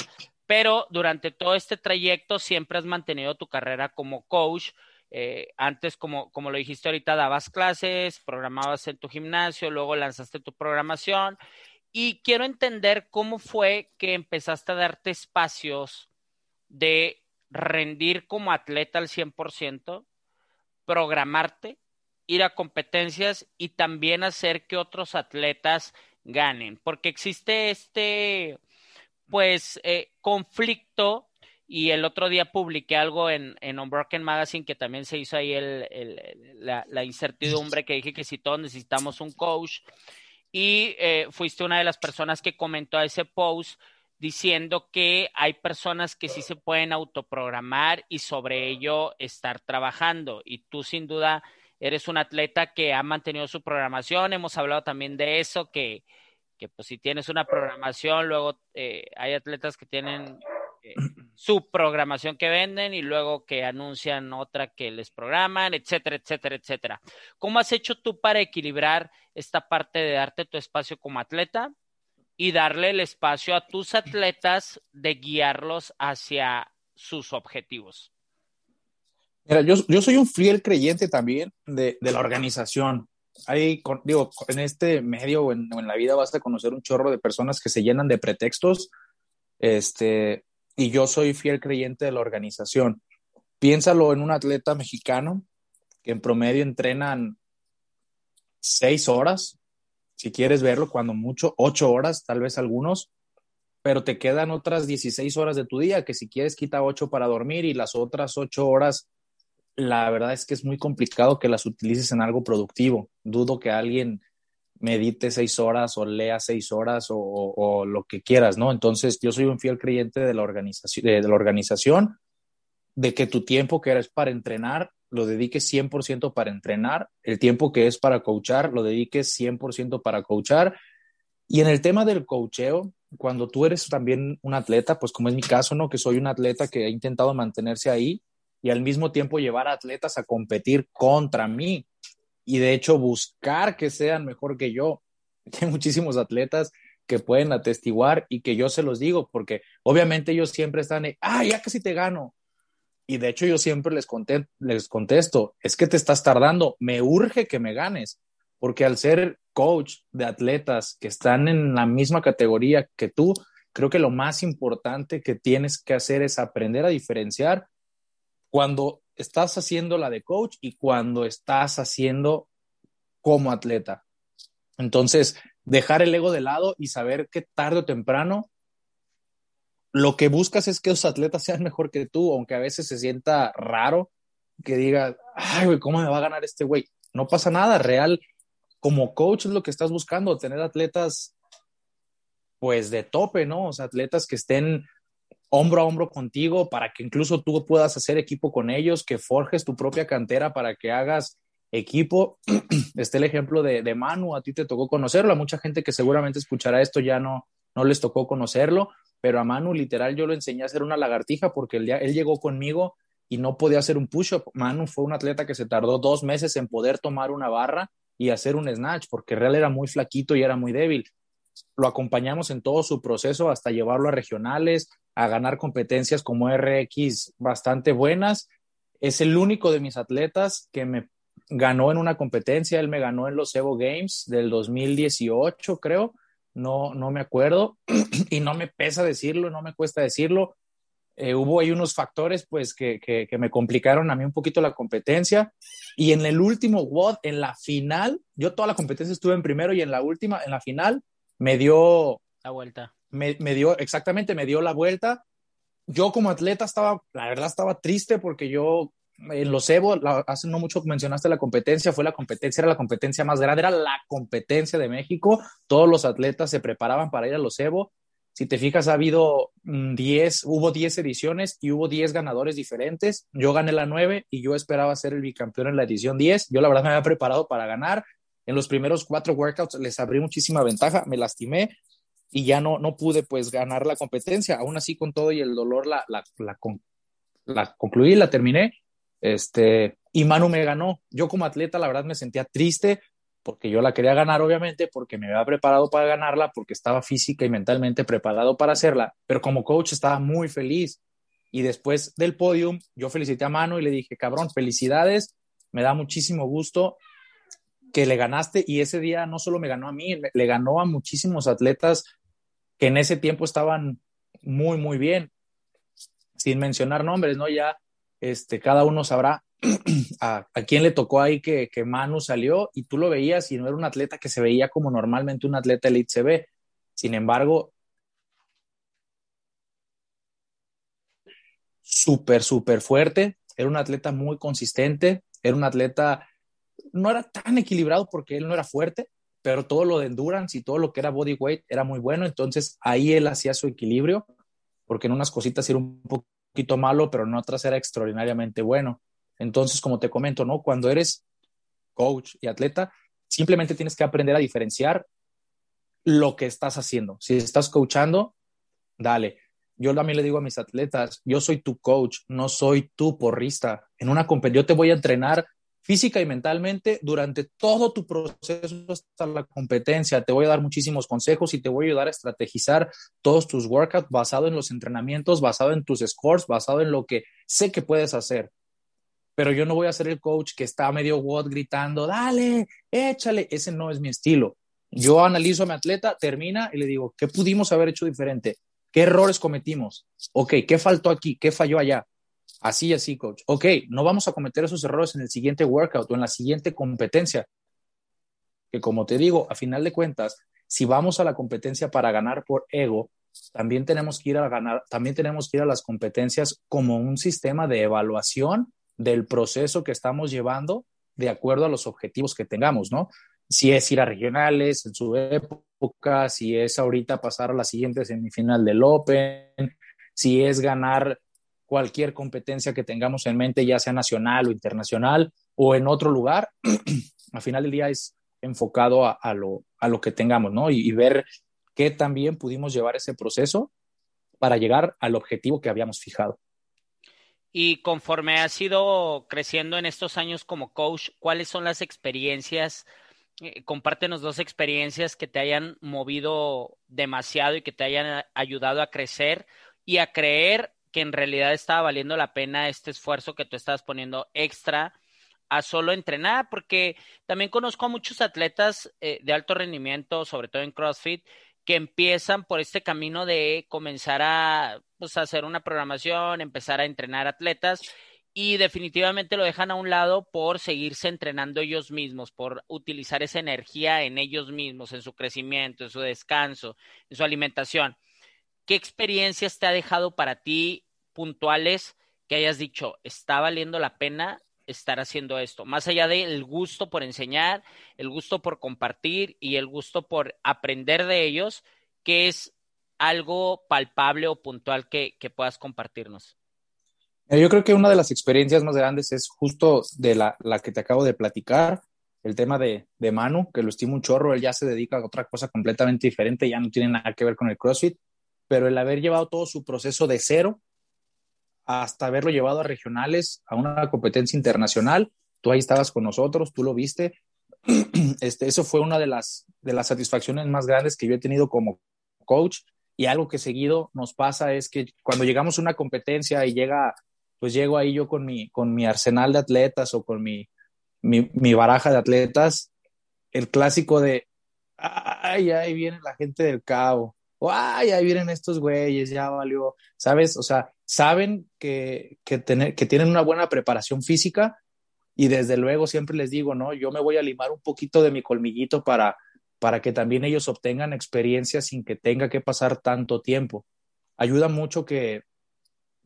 pero durante todo este trayecto siempre has mantenido tu carrera como coach. Eh, antes, como, como lo dijiste ahorita, dabas clases, programabas en tu gimnasio, luego lanzaste tu programación. Y quiero entender cómo fue que empezaste a darte espacios de rendir como atleta al 100%, programarte, ir a competencias y también hacer que otros atletas ganen, porque existe este, pues, eh, conflicto y el otro día publiqué algo en, en Unbroken Magazine que también se hizo ahí el, la, incertidumbre que dije que si todos necesitamos un coach y eh, fuiste una de las personas que comentó a ese post diciendo que hay personas que sí se pueden autoprogramar y sobre ello estar trabajando. Y tú sin duda eres un atleta que ha mantenido su programación. Hemos hablado también de eso, que, que pues si tienes una programación, luego eh, hay atletas que tienen eh, su programación que venden y luego que anuncian otra que les programan, etcétera, etcétera, etcétera. ¿Cómo has hecho tú para equilibrar esta parte de darte tu espacio como atleta y darle el espacio a tus atletas de guiarlos hacia sus objetivos? Mira, yo, yo soy un fiel creyente también de, de la organización. Hay, digo, en este medio o en, en, la vida vas a conocer un chorro de personas que se llenan de pretextos, este, y yo soy fiel creyente de la organización. Piénsalo en un atleta mexicano que en promedio entrenan seis horas, si quieres verlo, cuando mucho, ocho horas, tal vez algunos, pero te quedan otras 16 horas de tu día, que si quieres quita ocho para dormir y las otras ocho horas, la verdad es que es muy complicado que las utilices en algo productivo. Dudo que alguien medite seis horas o lea seis horas o, lo que quieras, ¿no? Entonces, yo soy un fiel creyente de la organización, de, de la organización, de que tu tiempo que eres para entrenar lo dediques 100% para entrenar, el tiempo que es para coachar, lo dediques 100% para coachar. Y en el tema del coacheo, cuando tú eres también un atleta, pues como es mi caso, ¿no? Que soy un atleta que ha intentado mantenerse ahí y al mismo tiempo llevar a atletas a competir contra mí y de hecho buscar que sean mejor que yo. Hay muchísimos atletas que pueden atestiguar y que yo se los digo, porque obviamente ellos siempre están, ah, ya casi te gano, y de hecho yo siempre les, conté, les contesto, es que te estás tardando, me urge que me ganes, porque al ser coach de atletas que están en la misma categoría que tú, creo que lo más importante que tienes que hacer es aprender a diferenciar cuando estás haciendo la de coach y cuando estás haciendo como atleta. Entonces, dejar el ego de lado y saber que tarde o temprano lo que buscas es que los atletas sean mejor que tú, aunque a veces se sienta raro que diga, ay, güey, ¿cómo me va a ganar este güey? No pasa nada, real. Como coach es lo que estás buscando, tener atletas, pues de tope, ¿no? O sea, atletas que estén hombro a hombro contigo para que incluso tú puedas hacer equipo con ellos, que forjes tu propia cantera para que hagas equipo. Este el ejemplo de, de Manu, a ti te tocó conocerlo, a mucha gente que seguramente escuchará esto ya no, no les tocó conocerlo, pero a Manu literal yo lo enseñé a hacer una lagartija porque él, él llegó conmigo y no podía hacer un push-up. Manu fue un atleta que se tardó dos meses en poder tomar una barra y hacer un snatch porque real era muy flaquito y era muy débil. Lo acompañamos en todo su proceso hasta llevarlo a regionales, a ganar competencias como RX bastante buenas. Es el único de mis atletas que me ganó en una competencia. Él me ganó en los Evo Games del 2018, creo no, no me acuerdo y no me pesa decirlo, no me cuesta decirlo. Eh, hubo ahí unos factores pues que, que, que, me complicaron a mí un poquito la competencia y en el último WOD, en la final, yo toda la competencia estuve en primero y en la última, en la final, me dio la vuelta. Me, dio, exactamente, me dio la vuelta. Yo como atleta estaba, la verdad estaba triste porque yo en los Evo, la, hace no mucho mencionaste la competencia, fue la competencia, era la competencia más grande, era la competencia de México, todos los atletas se preparaban para ir a los Evo. Si te fijas, ha habido 10, mm, hubo 10 ediciones y hubo 10 ganadores diferentes. Yo gané la 9 y yo esperaba ser el bicampeón en la edición 10. Yo la verdad me había preparado para ganar. En los primeros cuatro workouts les abrí muchísima ventaja, me lastimé y ya no, no pude pues ganar la competencia. Aún así, con todo y el dolor, la, la, la, la concluí, la terminé este, y Manu me ganó. Yo como atleta, la verdad, me sentía triste porque yo la quería ganar, obviamente, porque me había preparado para ganarla, porque estaba física y mentalmente preparado para hacerla, pero como coach estaba muy feliz. Y después del podium, yo felicité a Manu y le dije, cabrón, felicidades, me da muchísimo gusto que le ganaste y ese día no solo me ganó a mí, le ganó a muchísimos atletas que en ese tiempo estaban muy, muy bien, sin mencionar nombres, ¿no? Ya este, cada uno sabrá a, quién le tocó ahí que, que, Manu salió y tú lo veías y no era un atleta que se veía como normalmente un atleta elite se ve. Sin embargo, súper, súper fuerte, era un atleta muy consistente, era un atleta, no era tan equilibrado porque él no era fuerte, pero todo lo de endurance y todo lo que era body weight era muy bueno, entonces ahí él hacía su equilibrio, porque en unas cositas era un poquito malo, pero en otras era extraordinariamente bueno. Entonces, como te comento, ¿no? Cuando eres coach y atleta, simplemente tienes que aprender a diferenciar lo que estás haciendo. Si estás coachando, dale. Yo también le digo a mis atletas, yo soy tu coach, no soy tu porrista. En una competición, yo te voy a entrenar física y mentalmente durante todo tu proceso hasta la competencia. Te voy a dar muchísimos consejos y te voy a ayudar a estrategizar todos tus workouts basado en los entrenamientos, basado en tus scores, basado en lo que sé que puedes hacer. Pero yo no voy a ser el coach que está medio what gritando, dale, échale. Ese no es mi estilo. Yo analizo a mi atleta, termina y le digo, ¿qué pudimos haber hecho diferente? ¿Qué errores cometimos? Ok, ¿qué faltó aquí? ¿Qué falló allá? Así, así, coach. Ok, no vamos a cometer esos errores en el siguiente workout o en la siguiente competencia. Que como te digo, a final de cuentas, si vamos a la competencia para ganar por ego, también tenemos que ir a ganar, también tenemos que ir a las competencias como un sistema de evaluación del proceso que estamos llevando de acuerdo a los objetivos que tengamos, ¿no? Si es ir a regionales en su época, si es ahorita pasar a la siguiente semifinal del Open, si es ganar cualquier competencia que tengamos en mente, ya sea nacional o internacional o en otro lugar, al final del día es enfocado a, lo, a lo, que tengamos, ¿no? Y, ver qué también pudimos llevar ese proceso para llegar al objetivo que habíamos fijado. Y conforme has ido creciendo en estos años como coach, ¿cuáles son las experiencias? Eh, compártenos dos experiencias que te hayan movido demasiado y que te hayan ayudado a crecer y a creer que en realidad estaba valiendo la pena este esfuerzo que tú estabas poniendo extra a solo entrenar, porque también conozco a muchos atletas eh, de alto rendimiento, sobre todo en CrossFit, que empiezan por este camino de comenzar a pues, hacer una programación, empezar a entrenar atletas y definitivamente lo dejan a un lado por seguirse entrenando ellos mismos, por utilizar esa energía en ellos mismos, en su crecimiento, en su descanso, en su alimentación. ¿Qué experiencias te ha dejado para ti puntuales que hayas dicho, está valiendo la pena estar haciendo esto? Más allá del gusto por enseñar, el gusto por compartir y el gusto por aprender de ellos, ¿qué es algo palpable o puntual que, puedas compartirnos? Yo creo que una de las experiencias más grandes es justo de la, que te acabo de platicar, el tema de, de, Manu, que lo estimo un chorro, él ya se dedica a otra cosa completamente diferente, ya no tiene nada que ver con el CrossFit, pero el haber llevado todo su proceso de cero hasta haberlo llevado a regionales, a una competencia internacional, tú ahí estabas con nosotros, tú lo viste, este, eso fue una de las, de las satisfacciones más grandes que yo he tenido como coach. Y algo que seguido nos pasa es que cuando llegamos a una competencia y llega, pues llego ahí yo con mi, con mi arsenal de atletas o con mi, mi, mi baraja de atletas, el clásico de, ay, ahí viene la gente del cabo, ay, ahí vienen estos güeyes, ya valió, ¿sabes? O sea, saben que, que, que tienen una buena preparación física y desde luego siempre les digo, ¿no? Yo me voy a limar un poquito de mi colmillito para, para que también ellos obtengan experiencia sin que tenga que pasar tanto tiempo. Ayuda mucho que,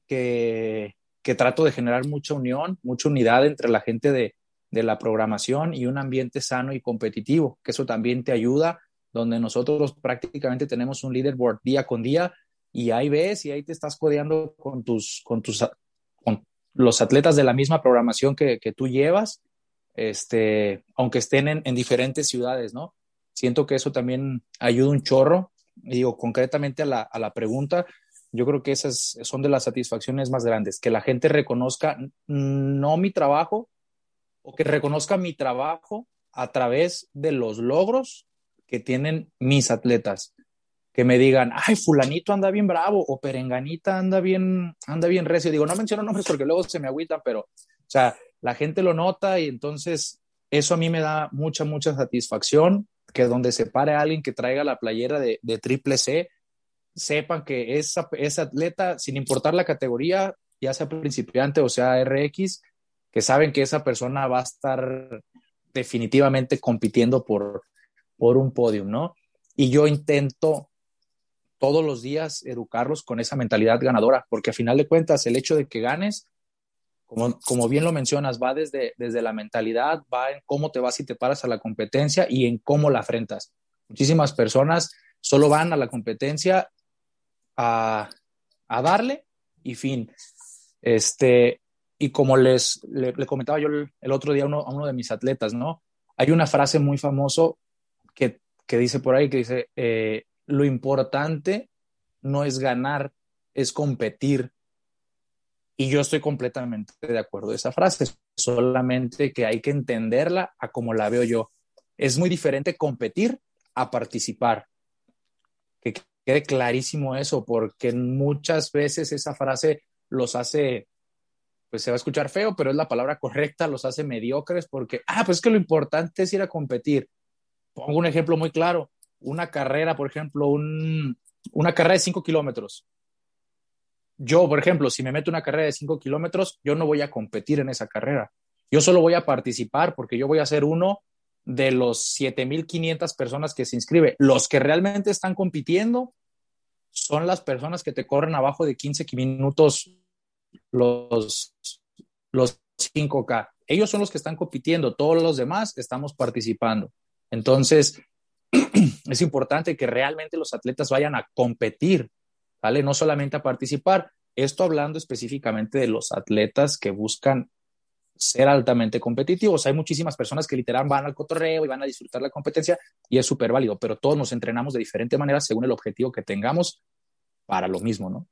que, que trato de generar mucha unión, mucha unidad entre la gente de, de la programación y un ambiente sano y competitivo, que eso también te ayuda donde nosotros prácticamente tenemos un leaderboard día con día y ahí ves y ahí te estás codeando con tus, con tus, con los atletas de la misma programación que, que tú llevas, este, aunque estén en, en, diferentes ciudades, ¿no? Siento que eso también ayuda un chorro. Y digo, concretamente a la, a la pregunta, yo creo que esas son de las satisfacciones más grandes, que la gente reconozca no mi trabajo o que reconozca mi trabajo a través de los logros que tienen mis atletas. Que me digan, ay, fulanito anda bien bravo o perenganita anda bien, anda bien recio. Digo, no menciono nombres porque luego se me agüitan, pero, o sea, la gente lo nota y entonces eso a mí me da mucha, mucha satisfacción que donde se pare alguien que traiga la playera de, de triple C, sepan que esa, esa atleta, sin importar la categoría, ya sea principiante o sea RX, que saben que esa persona va a estar definitivamente compitiendo por, por un podium, ¿no? Y yo intento todos los días educarlos con esa mentalidad ganadora, porque a final de cuentas el hecho de que ganes como, como bien lo mencionas, va desde, desde la mentalidad, va en cómo te vas y te paras a la competencia y en cómo la afrentas. Muchísimas personas solo van a la competencia a, a darle y fin. Este, y como les le, comentaba yo el, otro día a uno, a uno, de mis atletas, ¿no? Hay una frase muy famoso que, que dice por ahí, que dice, eh, lo importante no es ganar, es competir. Y yo estoy completamente de acuerdo con esa frase, solamente que hay que entenderla a como la veo yo. Es muy diferente competir a participar. Que quede clarísimo eso, porque muchas veces esa frase los hace, pues se va a escuchar feo, pero es la palabra correcta, los hace mediocres porque, ah, pues es que lo importante es ir a competir. Pongo un ejemplo muy claro, una carrera, por ejemplo, una carrera de 5 kilómetros. Yo, por ejemplo, si me meto una carrera de 5 kilómetros, yo no voy a competir en esa carrera. Yo solo voy a participar porque yo voy a ser uno de los 7.500 personas que se inscribe. Los que realmente están compitiendo son las personas que te corren abajo de 15 minutos los, los 5K. Ellos son los que están compitiendo, todos los demás estamos participando. Entonces, es importante que realmente los atletas vayan a competir, ¿vale? No solamente a participar. Esto hablando específicamente de los atletas que buscan ser altamente competitivos. Hay muchísimas personas que literal van al cotorreo y van a disfrutar la competencia y es súper válido, pero todos nos entrenamos de diferente manera según el objetivo que tengamos para lo mismo, ¿no?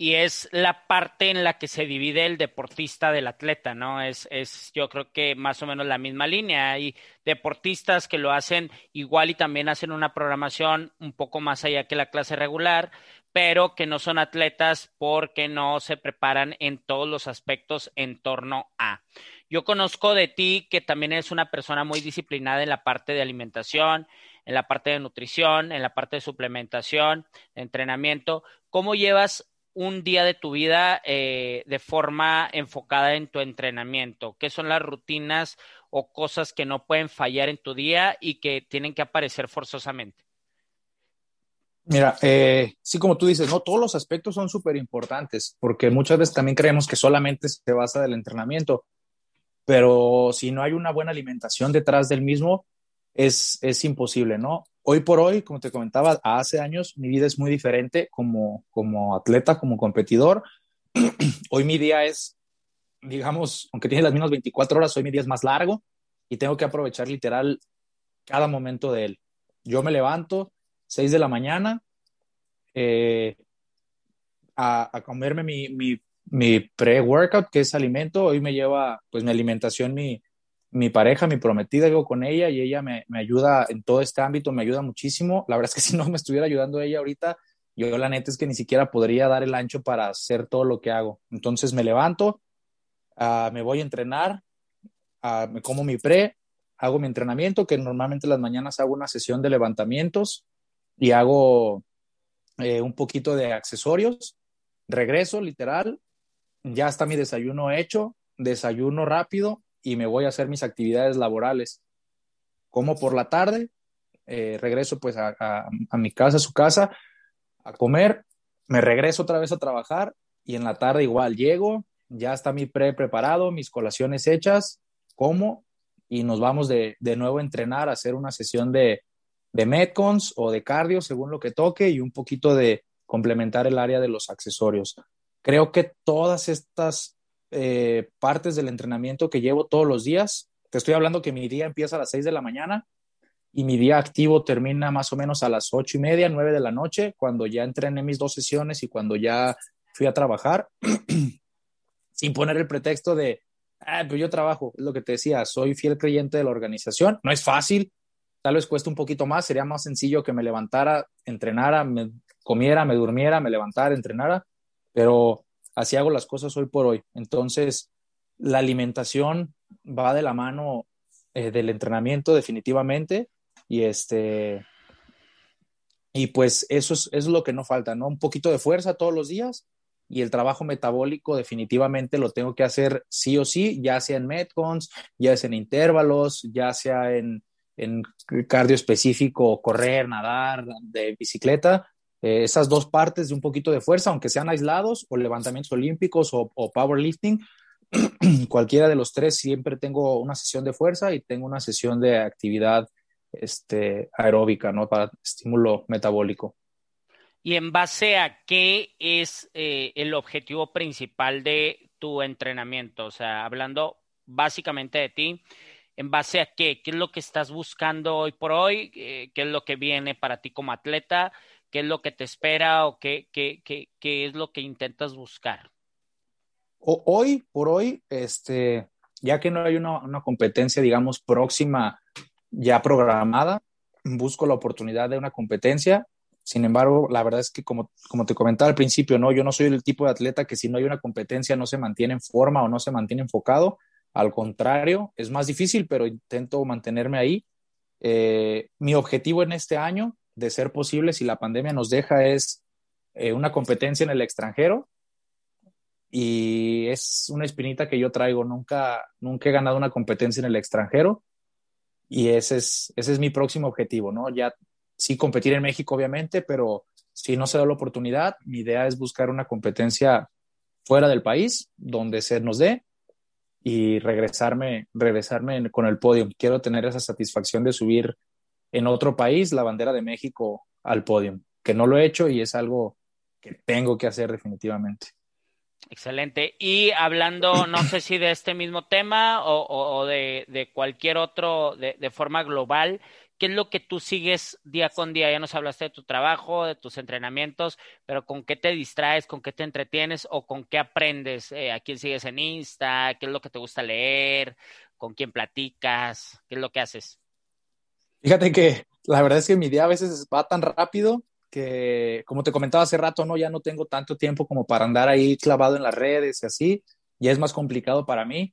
Y es la parte en la que se divide el deportista del atleta, ¿no? Es, es yo creo que más o menos la misma línea. Hay deportistas que lo hacen igual y también hacen una programación un poco más allá que la clase regular, pero que no son atletas porque no se preparan en todos los aspectos en torno a. Yo conozco de ti que también eres una persona muy disciplinada en la parte de alimentación, en la parte de nutrición, en la parte de suplementación, de entrenamiento. ¿Cómo llevas un día de tu vida eh, de forma enfocada en tu entrenamiento? ¿Qué son las rutinas o cosas que no pueden fallar en tu día y que tienen que aparecer forzosamente? Mira, eh, sí, como tú dices, no todos los aspectos son súper importantes, porque muchas veces también creemos que solamente se basa del entrenamiento, pero si no hay una buena alimentación detrás del mismo, es, es imposible, ¿no? Hoy por hoy, como te comentaba, hace años mi vida es muy diferente como, como atleta, como competidor. hoy mi día es, digamos, aunque tiene las mismas 24 horas, hoy mi día es más largo y tengo que aprovechar literal cada momento de él. Yo me levanto 6 de la mañana eh, a, a, comerme mi, mi, mi pre-workout, que es alimento. Hoy me lleva, pues, mi alimentación, mi, mi pareja, mi prometida, vivo con ella y ella me, ayuda en todo este ámbito, me ayuda muchísimo. La verdad es que si no me estuviera ayudando ella ahorita, yo la neta es que ni siquiera podría dar el ancho para hacer todo lo que hago. Entonces me levanto, ah, me voy a entrenar, ah, me como mi pre, hago mi entrenamiento, que normalmente las mañanas hago una sesión de levantamientos y hago eh, un poquito de accesorios. Regreso, literal, ya está mi desayuno hecho, desayuno rápido, y me voy a hacer mis actividades laborales. Como por la tarde, eh, regreso pues a, mi casa, a su casa, a comer, me regreso otra vez a trabajar y en la tarde igual llego, ya está mi pre preparado, mis colaciones hechas, como y nos vamos de, de nuevo a entrenar, a hacer una sesión de, de Metcons o de cardio, según lo que toque, y un poquito de complementar el área de los accesorios. Creo que todas estas eh, partes del entrenamiento que llevo todos los días. Te estoy hablando que mi día empieza a las 6 de la mañana y mi día activo termina más o menos a las ocho y media, 9 de la noche, cuando ya entrené mis dos sesiones y cuando ya fui a trabajar, sin poner el pretexto de, ah, pues yo trabajo, es lo que te decía, soy fiel creyente de la organización. No es fácil, tal vez cuesta un poquito más, sería más sencillo que me levantara, entrenara, me comiera, me durmiera, me levantara, entrenara, pero así hago las cosas hoy por hoy. Entonces, la alimentación va de la mano eh, del entrenamiento definitivamente y este y pues eso es, es, lo que no falta, ¿no? Un poquito de fuerza todos los días y el trabajo metabólico definitivamente lo tengo que hacer sí o sí, ya sea en metcons, ya sea en intervalos, ya sea en, en cardio específico, correr, nadar, de bicicleta, eh, esas dos partes de un poquito de fuerza, aunque sean aislados o levantamientos olímpicos o, powerlifting, cualquiera de los tres siempre tengo una sesión de fuerza y tengo una sesión de actividad este, aeróbica, ¿no? Para estímulo metabólico. ¿Y en base a qué es eh, el objetivo principal de tu entrenamiento? O sea, hablando básicamente de ti, ¿en base a qué? ¿Qué es lo que estás buscando hoy por hoy? Eh, ¿Qué es lo que viene para ti como atleta? ¿Qué es lo que te espera o qué, qué, qué, qué es lo que intentas buscar? hoy por hoy, este, ya que no hay una, una, competencia, digamos, próxima ya programada, busco la oportunidad de una competencia. Sin embargo, la verdad es que como, como te comentaba al principio, no, yo no soy el tipo de atleta que si no hay una competencia no se mantiene en forma o no se mantiene enfocado. Al contrario, es más difícil, pero intento mantenerme ahí. Eh, mi objetivo en este año, de ser posible, si la pandemia nos deja, es eh, una competencia en el extranjero y es una espinita que yo traigo. Nunca, nunca he ganado una competencia en el extranjero y ese es, ese es mi próximo objetivo, ¿no? Ya sí competir en México, obviamente, pero si no se da la oportunidad, mi idea es buscar una competencia fuera del país, donde se nos dé y regresarme, regresarme con el podio. Quiero tener esa satisfacción de subir en otro país la bandera de México al podio, que no lo he hecho y es algo que tengo que hacer definitivamente. Excelente. Y hablando, no sé si de este mismo tema o, de, cualquier otro de, forma global, ¿qué es lo que tú sigues día con día? Ya nos hablaste de tu trabajo, de tus entrenamientos, pero ¿con qué te distraes, con qué te entretienes o con qué aprendes? Eh, ¿A quién sigues en Insta? ¿Qué es lo que te gusta leer? ¿Con quién platicas? ¿Qué es lo que haces? Fíjate que la verdad es que mi día a veces va tan rápido que, como te comentaba hace rato, no, ya no tengo tanto tiempo como para andar ahí clavado en las redes y así, ya es más complicado para mí.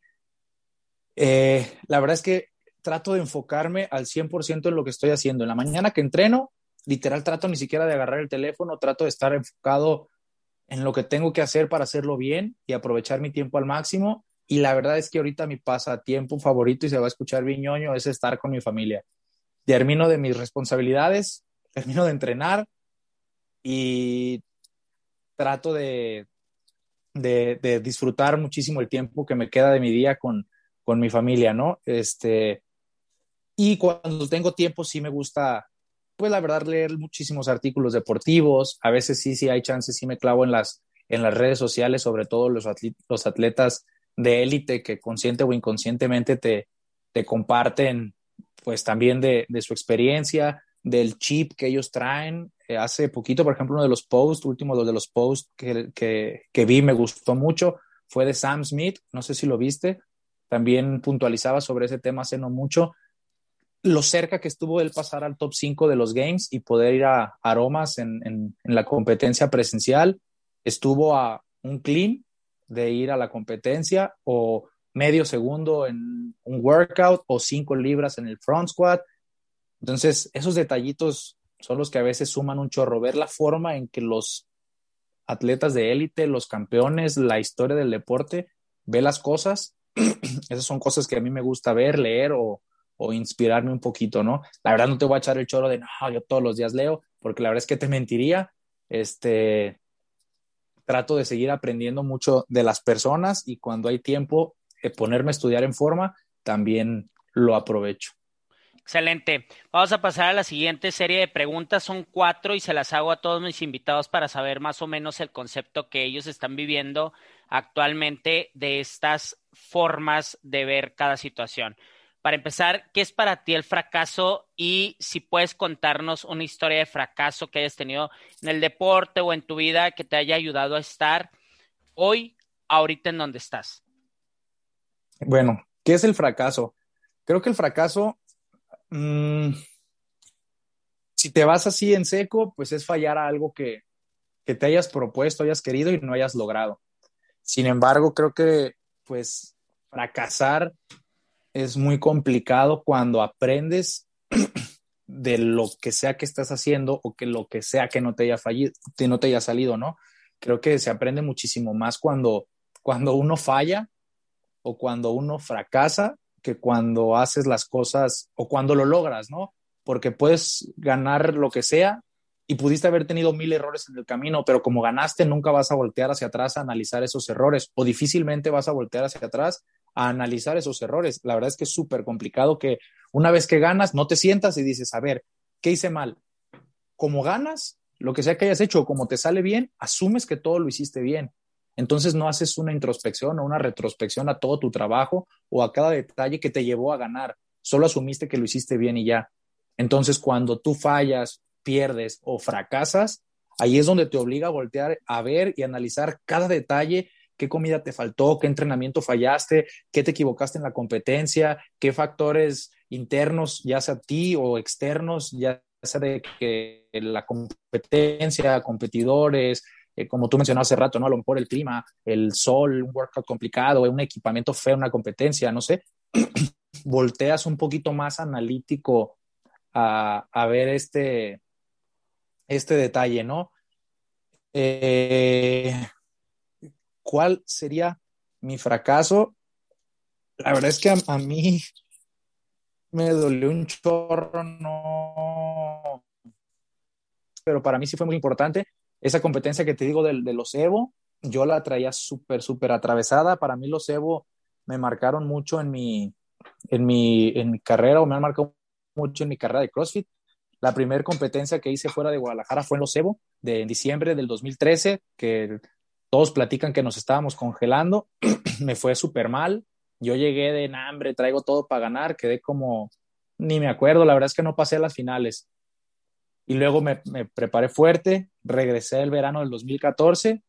Eh, la verdad es que trato de enfocarme al 100% en lo que estoy haciendo. En la mañana que entreno, literal trato ni siquiera de agarrar el teléfono, trato de estar enfocado en lo que tengo que hacer para hacerlo bien y aprovechar mi tiempo al máximo. Y la verdad es que ahorita mi pasatiempo favorito, y se va a escuchar bien ñoño, es estar con mi familia. Termino de mis responsabilidades, termino de entrenar, y trato de, de, disfrutar muchísimo el tiempo que me queda de mi día con, con mi familia, ¿no? Este, y cuando tengo tiempo sí me gusta, pues la verdad, leer muchísimos artículos deportivos, a veces sí, sí hay chances, sí me clavo en las, en las redes sociales, sobre todo los, los atletas de élite que consciente o inconscientemente te, te comparten pues también de, de, su experiencia, del chip que ellos traen. Eh, hace poquito, por ejemplo, uno de los posts, último de los posts que, que, vi, me gustó mucho, fue de Sam Smith, no sé si lo viste, también puntualizaba sobre ese tema hace no mucho, lo cerca que estuvo él pasar al top 5 de los games y poder ir a aromas en, en, en la competencia presencial, estuvo a un clean de ir a la competencia o medio segundo en un workout o cinco libras en el front squat entonces, esos detallitos son los que a veces suman un chorro. Ver la forma en que los atletas de élite, los campeones, la historia del deporte, ve las cosas. Esas son cosas que a mí me gusta ver, leer o, o inspirarme un poquito, ¿no? La verdad no te voy a echar el chorro de, no, yo todos los días leo, porque la verdad es que te mentiría. Este, trato de seguir aprendiendo mucho de las personas y cuando hay tiempo, ponerme a estudiar en forma, también lo aprovecho. Excelente. Vamos a pasar a la siguiente serie de preguntas. Son cuatro y se las hago a todos mis invitados para saber más o menos el concepto que ellos están viviendo actualmente de estas formas de ver cada situación. Para empezar, ¿qué es para ti el fracaso? Y si puedes contarnos una historia de fracaso que hayas tenido en el deporte o en tu vida que te haya ayudado a estar hoy, ahorita en donde estás. Bueno, ¿qué es el fracaso? Creo que el fracaso Mm, si te vas así en seco, pues es fallar a algo que, que te hayas propuesto, hayas querido y no hayas logrado. Sin embargo, creo que pues fracasar es muy complicado cuando aprendes de lo que sea que estás haciendo o que lo que sea que no te haya fallido, que no te haya salido, ¿no? Creo que se aprende muchísimo más cuando, cuando uno falla o cuando uno fracasa que cuando haces las cosas o cuando lo logras, ¿no? Porque puedes ganar lo que sea y pudiste haber tenido mil errores en el camino, pero como ganaste, nunca vas a voltear hacia atrás a analizar esos errores o difícilmente vas a voltear hacia atrás a analizar esos errores. La verdad es que es súper complicado que una vez que ganas, no te sientas y dices, a ver, ¿qué hice mal? Como ganas, lo que sea que hayas hecho, como te sale bien, asumes que todo lo hiciste bien. Entonces no haces una introspección o una retrospección a todo tu trabajo o a cada detalle que te llevó a ganar. Solo asumiste que lo hiciste bien y ya. Entonces cuando tú fallas, pierdes o fracasas, ahí es donde te obliga a voltear a ver y analizar cada detalle, qué comida te faltó, qué entrenamiento fallaste, qué te equivocaste en la competencia, qué factores internos, ya sea a ti o externos, ya sea de que la competencia, competidores, eh, como tú mencionabas hace rato, ¿no? A lo mejor el clima, el sol, un workout complicado, un equipamiento feo, una competencia, no sé, volteas un poquito más analítico a, a ver este, este detalle, ¿no? Eh, ¿Cuál sería mi fracaso? La verdad es que a, mí me dolió un chorro, no. Pero para mí sí fue muy importante. Esa competencia que te digo de, de los Evo, yo la traía súper, súper atravesada. Para mí los Evo me marcaron mucho en mi, en mi, en mi carrera o me han marcado mucho en mi carrera de CrossFit. La primera competencia que hice fuera de Guadalajara fue en los Evo, de en diciembre del 2013, que todos platican que nos estábamos congelando. me fue súper mal. Yo llegué de hambre, traigo todo para ganar, quedé como, ni me acuerdo, la verdad es que no pasé a las finales. Y luego me, me preparé fuerte, regresé el verano del 2014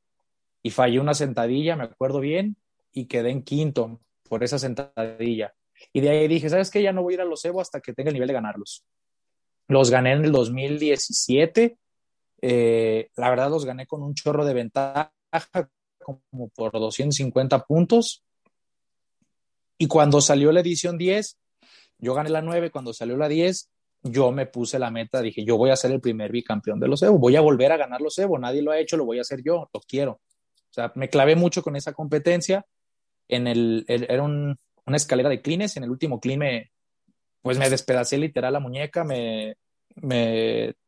y fallé una sentadilla, me acuerdo bien, y quedé en quinto por esa sentadilla. Y de ahí dije, ¿sabes qué? Ya no voy a ir a los Evo hasta que tenga el nivel de ganarlos. Los gané en el 2017. Eh, la verdad los gané con un chorro de ventaja, como por 250 puntos. Y cuando salió la edición 10, yo gané la 9, cuando salió la 10, yo me puse la meta, dije, yo voy a ser el primer bicampeón de los Evo, voy a volver a ganar los Evo, nadie lo ha hecho, lo voy a hacer yo, lo quiero. O sea, me clavé mucho con esa competencia. En el, era una escalera de clines, en el último clean pues me despedacé literal la muñeca, me,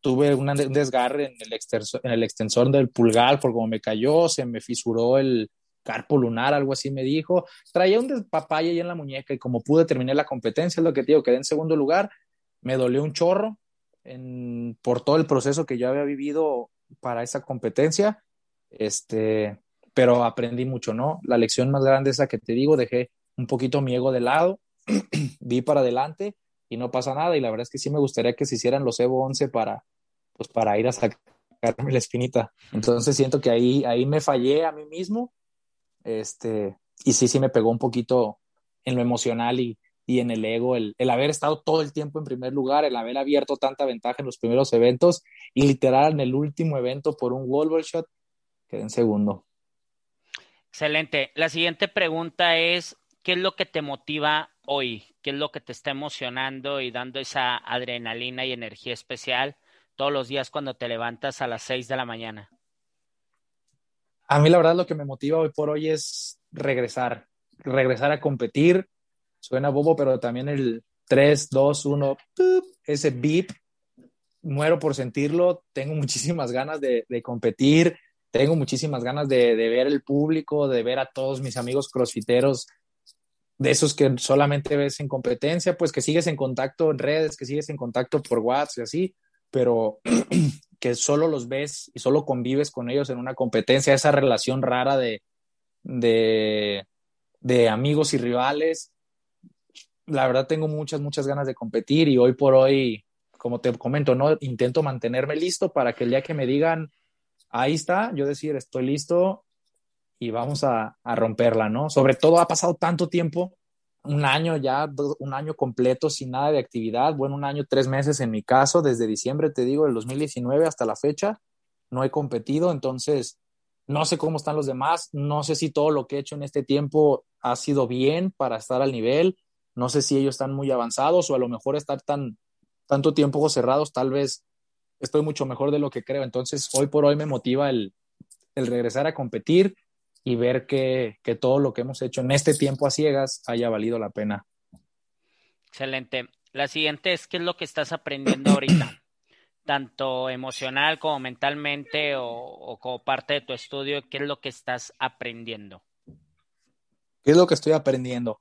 tuve un desgarre en el, extensor, en el extensor del pulgar por como me cayó, se me fisuró el carpo lunar, algo así me dijo. Traía un despapalle ahí en la muñeca y como pude terminar la competencia, es lo que te digo, quedé en segundo lugar, me dolió un chorro por todo el proceso que yo había vivido para esa competencia, este, pero aprendí mucho, ¿no? La lección más grande esa que te digo, dejé un poquito mi ego de lado, vi para adelante y no pasa nada. Y la verdad es que sí me gustaría que se hicieran los Evo 11 para, pues, para ir a sacarme la espinita. Entonces siento que ahí, ahí me fallé a mí mismo. Este, y sí, sí me pegó un poquito en lo emocional y, y en el ego, el, el, haber estado todo el tiempo en primer lugar, el haber abierto tanta ventaja en los primeros eventos y literal en el último evento por un wall shot, quedé en segundo. Excelente. La siguiente pregunta es, ¿qué es lo que te motiva hoy? ¿Qué es lo que te está emocionando y dando esa adrenalina y energía especial todos los días cuando te levantas a las 6 de la mañana? A mí la verdad lo que me motiva hoy por hoy es regresar, regresar a competir. Suena bobo, pero también el 3, 2, 1, ese beep, muero por sentirlo. Tengo muchísimas ganas de, competir, tengo muchísimas ganas de, de, ver el público, de ver a todos mis amigos crossfiteros de esos que solamente ves en competencia, pues que sigues en contacto en redes, que sigues en contacto por WhatsApp y así, pero que solo los ves y solo convives con ellos en una competencia, esa relación rara de amigos y rivales. La verdad tengo muchas, muchas ganas de competir y hoy por hoy, como te comento, ¿no? Intento mantenerme listo para que el día que me digan, ahí está, yo decir, estoy listo, y vamos a, a, romperla, ¿no? Sobre todo ha pasado tanto tiempo, un año ya, un año completo sin nada de actividad, bueno, un año, tres meses en mi caso, desde diciembre, te digo, del 2019 hasta la fecha, no he competido, entonces no sé cómo están los demás, no sé si todo lo que he hecho en este tiempo ha sido bien para estar al nivel, no sé si ellos están muy avanzados o a lo mejor estar tan tanto tiempo cerrados, tal vez estoy mucho mejor de lo que creo, entonces hoy por hoy me motiva el, el regresar a competir, y ver que, que, todo lo que hemos hecho en este tiempo a ciegas haya valido la pena. Excelente. La siguiente es, ¿qué es lo que estás aprendiendo ahorita? tanto emocional como mentalmente o, como parte de tu estudio? ¿Qué es lo que estás aprendiendo? ¿Qué es lo que estoy aprendiendo?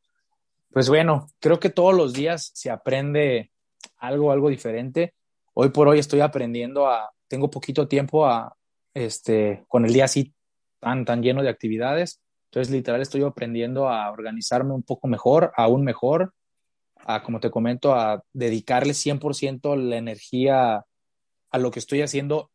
Pues bueno, creo que todos los días se aprende algo, algo diferente. Hoy por hoy estoy aprendiendo a, tengo poquito tiempo a, este, con el día así tan, tan lleno de actividades. Entonces, literal, estoy aprendiendo a organizarme un poco mejor, aún mejor, a, como te comento, a dedicarle 100% la energía a lo que estoy haciendo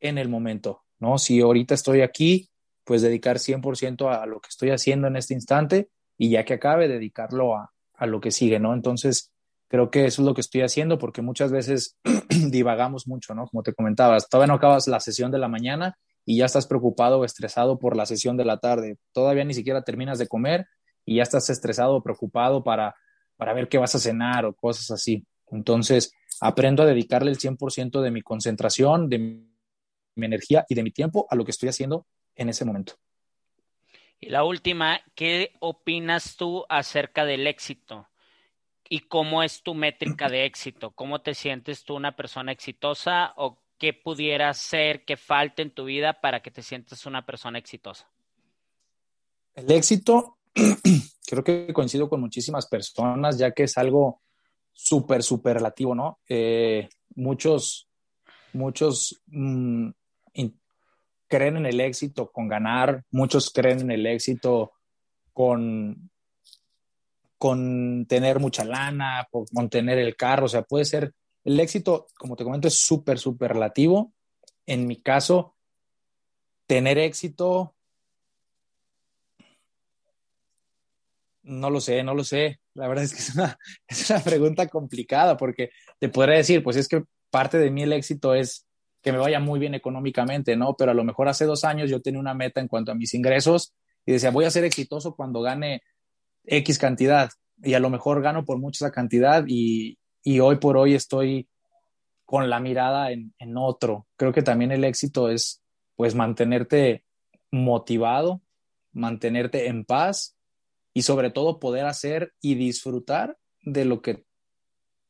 en el momento, ¿no? Si ahorita estoy aquí, pues dedicar 100% a lo que estoy haciendo en este instante y ya que acabe, dedicarlo a, a lo que sigue, ¿no? Entonces, creo que eso es lo que estoy haciendo porque muchas veces divagamos mucho, ¿no? Como te comentabas, todavía no acabas la sesión de la mañana y ya estás preocupado o estresado por la sesión de la tarde. Todavía ni siquiera terminas de comer y ya estás estresado o preocupado para, para ver qué vas a cenar o cosas así. Entonces, aprendo a dedicarle el 100% de mi concentración, de mi energía y de mi tiempo a lo que estoy haciendo en ese momento. La última, ¿qué opinas tú acerca del éxito? ¿Y cómo es tu métrica de éxito? ¿Cómo te sientes tú una persona exitosa o qué pudiera ser que falte en tu vida para que te sientas una persona exitosa? El éxito, creo que coincido con muchísimas personas, ya que es algo súper, súper relativo, ¿no? Eh, muchos, muchos mm, creen en el éxito con ganar, muchos creen en el éxito con, con tener mucha lana, con tener el carro, o sea, puede ser, el éxito, como te comento, es súper, súper relativo. En mi caso, tener éxito, no lo sé, no lo sé. La verdad es que es una, es una pregunta complicada porque te podría decir, pues es que parte de mí el éxito es que me vaya muy bien económicamente, ¿no? Pero a lo mejor hace dos años yo tenía una meta en cuanto a mis ingresos y decía, voy a ser exitoso cuando gane X cantidad y a lo mejor gano por mucha cantidad y, y hoy por hoy estoy con la mirada en, en, otro. Creo que también el éxito es pues mantenerte motivado, mantenerte en paz y sobre todo poder hacer y disfrutar de lo que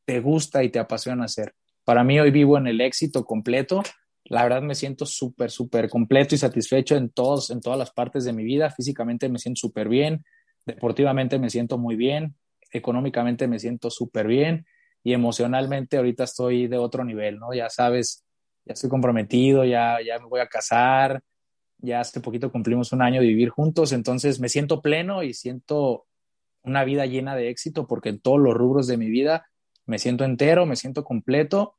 te gusta y te apasiona hacer. Para mí hoy vivo en el éxito completo. La verdad me siento súper, súper completo y satisfecho en, todos, en todas las partes de mi vida. Físicamente me siento súper bien, deportivamente me siento muy bien, económicamente me siento súper bien y emocionalmente ahorita estoy de otro nivel, ¿no? Ya sabes, ya estoy comprometido, ya, ya me voy a casar, ya hace poquito cumplimos un año de vivir juntos, entonces me siento pleno y siento una vida llena de éxito porque en todos los rubros de mi vida me siento entero, me siento completo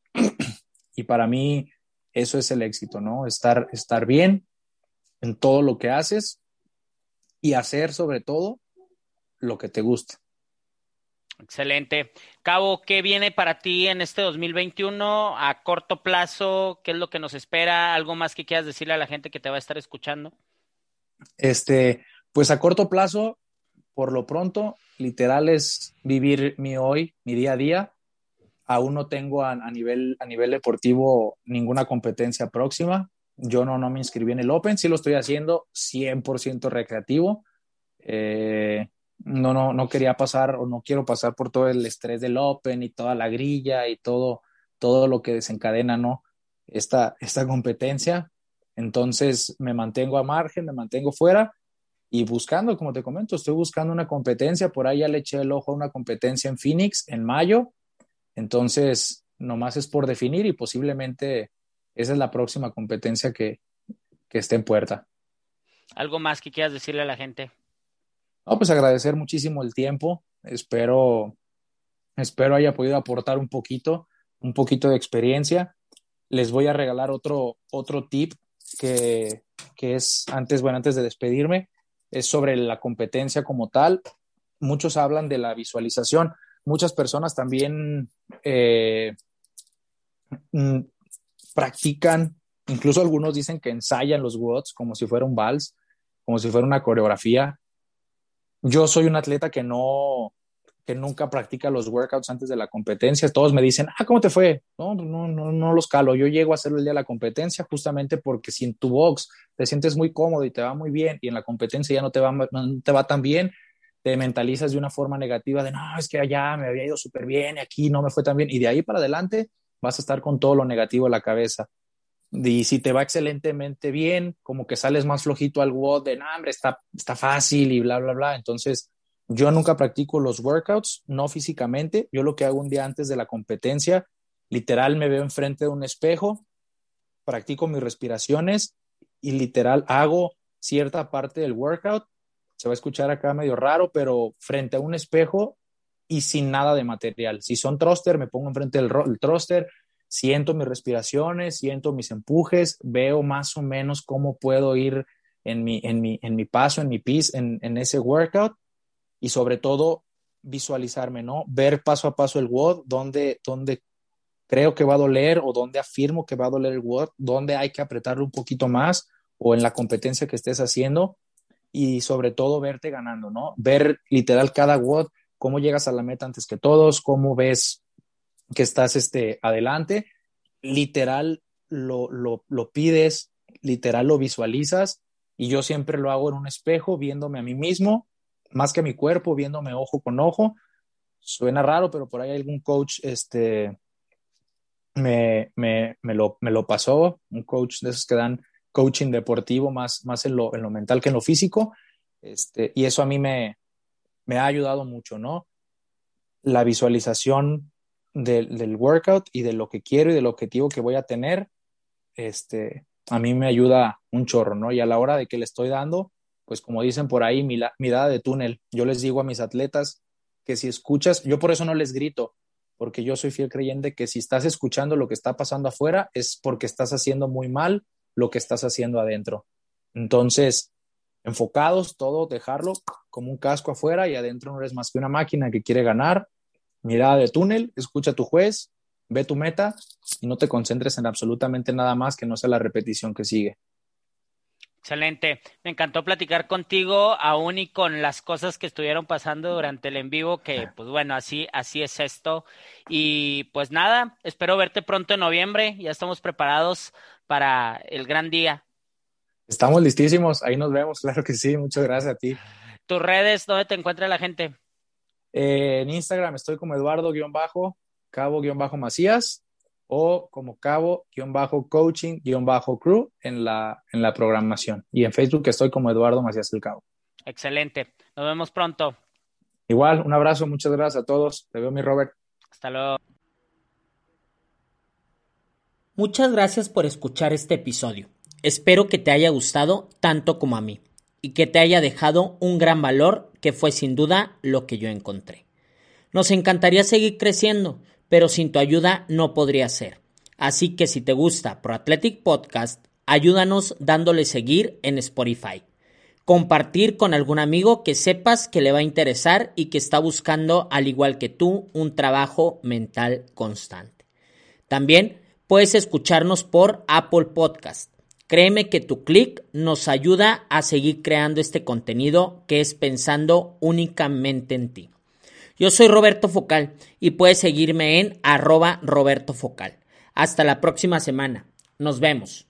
y para mí eso es el éxito, ¿no? Estar, estar bien en todo lo que haces y hacer sobre todo lo que te gusta. Excelente. Cabo, ¿qué viene para ti en este 2021 a corto plazo? ¿Qué es lo que nos espera? ¿Algo más que quieras decirle a la gente que te va a estar escuchando? Este, pues a corto plazo, por lo pronto, literal es vivir mi hoy, mi día a día, aún no tengo a, nivel, a nivel deportivo ninguna competencia próxima. Yo no, no me inscribí en el Open, sí lo estoy haciendo 100% recreativo. Eh, no, no, no quería pasar o no quiero pasar por todo el estrés del Open y toda la grilla y todo, todo lo que desencadena, ¿no? Esta, esta competencia. Entonces me mantengo a margen, me mantengo fuera y buscando, como te comento, estoy buscando una competencia. Por ahí ya le eché el ojo a una competencia en Phoenix en mayo entonces, nomás es por definir y posiblemente esa es la próxima competencia que, que esté en puerta. ¿Algo más que quieras decirle a la gente? No, pues agradecer muchísimo el tiempo. Espero, espero haya podido aportar un poquito, un poquito de experiencia. Les voy a regalar otro, otro tip que, que es antes, bueno, antes de despedirme, es sobre la competencia como tal. Muchos hablan de la visualización muchas personas también eh, mm, practican, incluso algunos dicen que ensayan los WODs como si fuera un vals, como si fuera una coreografía. Yo soy un atleta que no, que nunca practica los workouts antes de la competencia. Todos me dicen, ah, ¿cómo te fue? No, no, no, no los calo. Yo llego a hacerlo el día de la competencia justamente porque si en tu box te sientes muy cómodo y te va muy bien y en la competencia ya no te va, no te va tan bien, te mentalizas de una forma negativa de, no, es que allá me había ido súper bien aquí no me fue tan bien. Y de ahí para adelante vas a estar con todo lo negativo en la cabeza. Y si te va excelentemente bien, como que sales más flojito al WOD de, no, hombre, está, está fácil y bla, bla, bla. Entonces, yo nunca practico los workouts, no físicamente. Yo lo que hago un día antes de la competencia, literal me veo enfrente de un espejo, practico mis respiraciones y literal hago cierta parte del workout. Se va a escuchar acá medio raro, pero frente a un espejo y sin nada de material. Si son thruster, me pongo enfrente del el thruster, siento mis respiraciones, siento mis empujes, veo más o menos cómo puedo ir en mi, en mi, en mi paso, en mi piece, en, en ese workout y sobre todo visualizarme, ¿no? Ver paso a paso el WOD, dónde, dónde creo que va a doler o dónde afirmo que va a doler el WOD, dónde hay que apretarlo un poquito más o en la competencia que estés haciendo y sobre todo verte ganando, ¿no? Ver literal cada WOD, cómo llegas a la meta antes que todos, cómo ves que estás este, adelante, literal lo, lo, lo pides, literal lo visualizas y yo siempre lo hago en un espejo viéndome a mí mismo, más que a mi cuerpo, viéndome ojo con ojo. Suena raro, pero por ahí algún coach este, me, me, me, lo, me lo pasó, un coach de esos que dan coaching deportivo más, más en, lo, en lo mental que en lo físico. Este, y eso a mí me, me ha ayudado mucho, ¿no? La visualización del, del, workout y de lo que quiero y del objetivo que voy a tener, este, a mí me ayuda un chorro, ¿no? Y a la hora de que le estoy dando, pues como dicen por ahí, mirada de túnel. Yo les digo a mis atletas que si escuchas, yo por eso no les grito, porque yo soy fiel creyente que si estás escuchando lo que está pasando afuera es porque estás haciendo muy mal lo que estás haciendo adentro. Entonces, enfocados, todo, dejarlo como un casco afuera y adentro no eres más que una máquina que quiere ganar. Mirada de túnel, escucha a tu juez, ve tu meta y no te concentres en absolutamente nada más que no sea la repetición que sigue. Excelente. Me encantó platicar contigo, aún y con las cosas que estuvieron pasando durante el en vivo, que pues bueno, así, así es esto. Y pues nada, espero verte pronto en noviembre. Ya estamos preparados para el gran día. Estamos listísimos, ahí nos vemos, claro que sí. Muchas gracias a ti. ¿Tus redes, dónde te encuentra la gente? Eh, en Instagram estoy como Eduardo-Cabo-Macías o como cabo-coaching-crew en la, en la programación. Y en Facebook estoy como Eduardo Macías el Cabo. Excelente. Nos vemos pronto. Igual, un abrazo, muchas gracias a todos. Te veo, mi Robert. Hasta luego. Muchas gracias por escuchar este episodio. Espero que te haya gustado tanto como a mí y que te haya dejado un gran valor que fue sin duda lo que yo encontré. Nos encantaría seguir creciendo pero sin tu ayuda no podría ser. Así que si te gusta Pro Athletic Podcast, ayúdanos dándole seguir en Spotify. Compartir con algún amigo que sepas que le va a interesar y que está buscando, al igual que tú, un trabajo mental constante. También puedes escucharnos por Apple Podcast. Créeme que tu clic nos ayuda a seguir creando este contenido que es pensando únicamente en ti. Yo soy Roberto Focal y puedes seguirme en arroba Roberto Focal. Hasta la próxima semana. Nos vemos.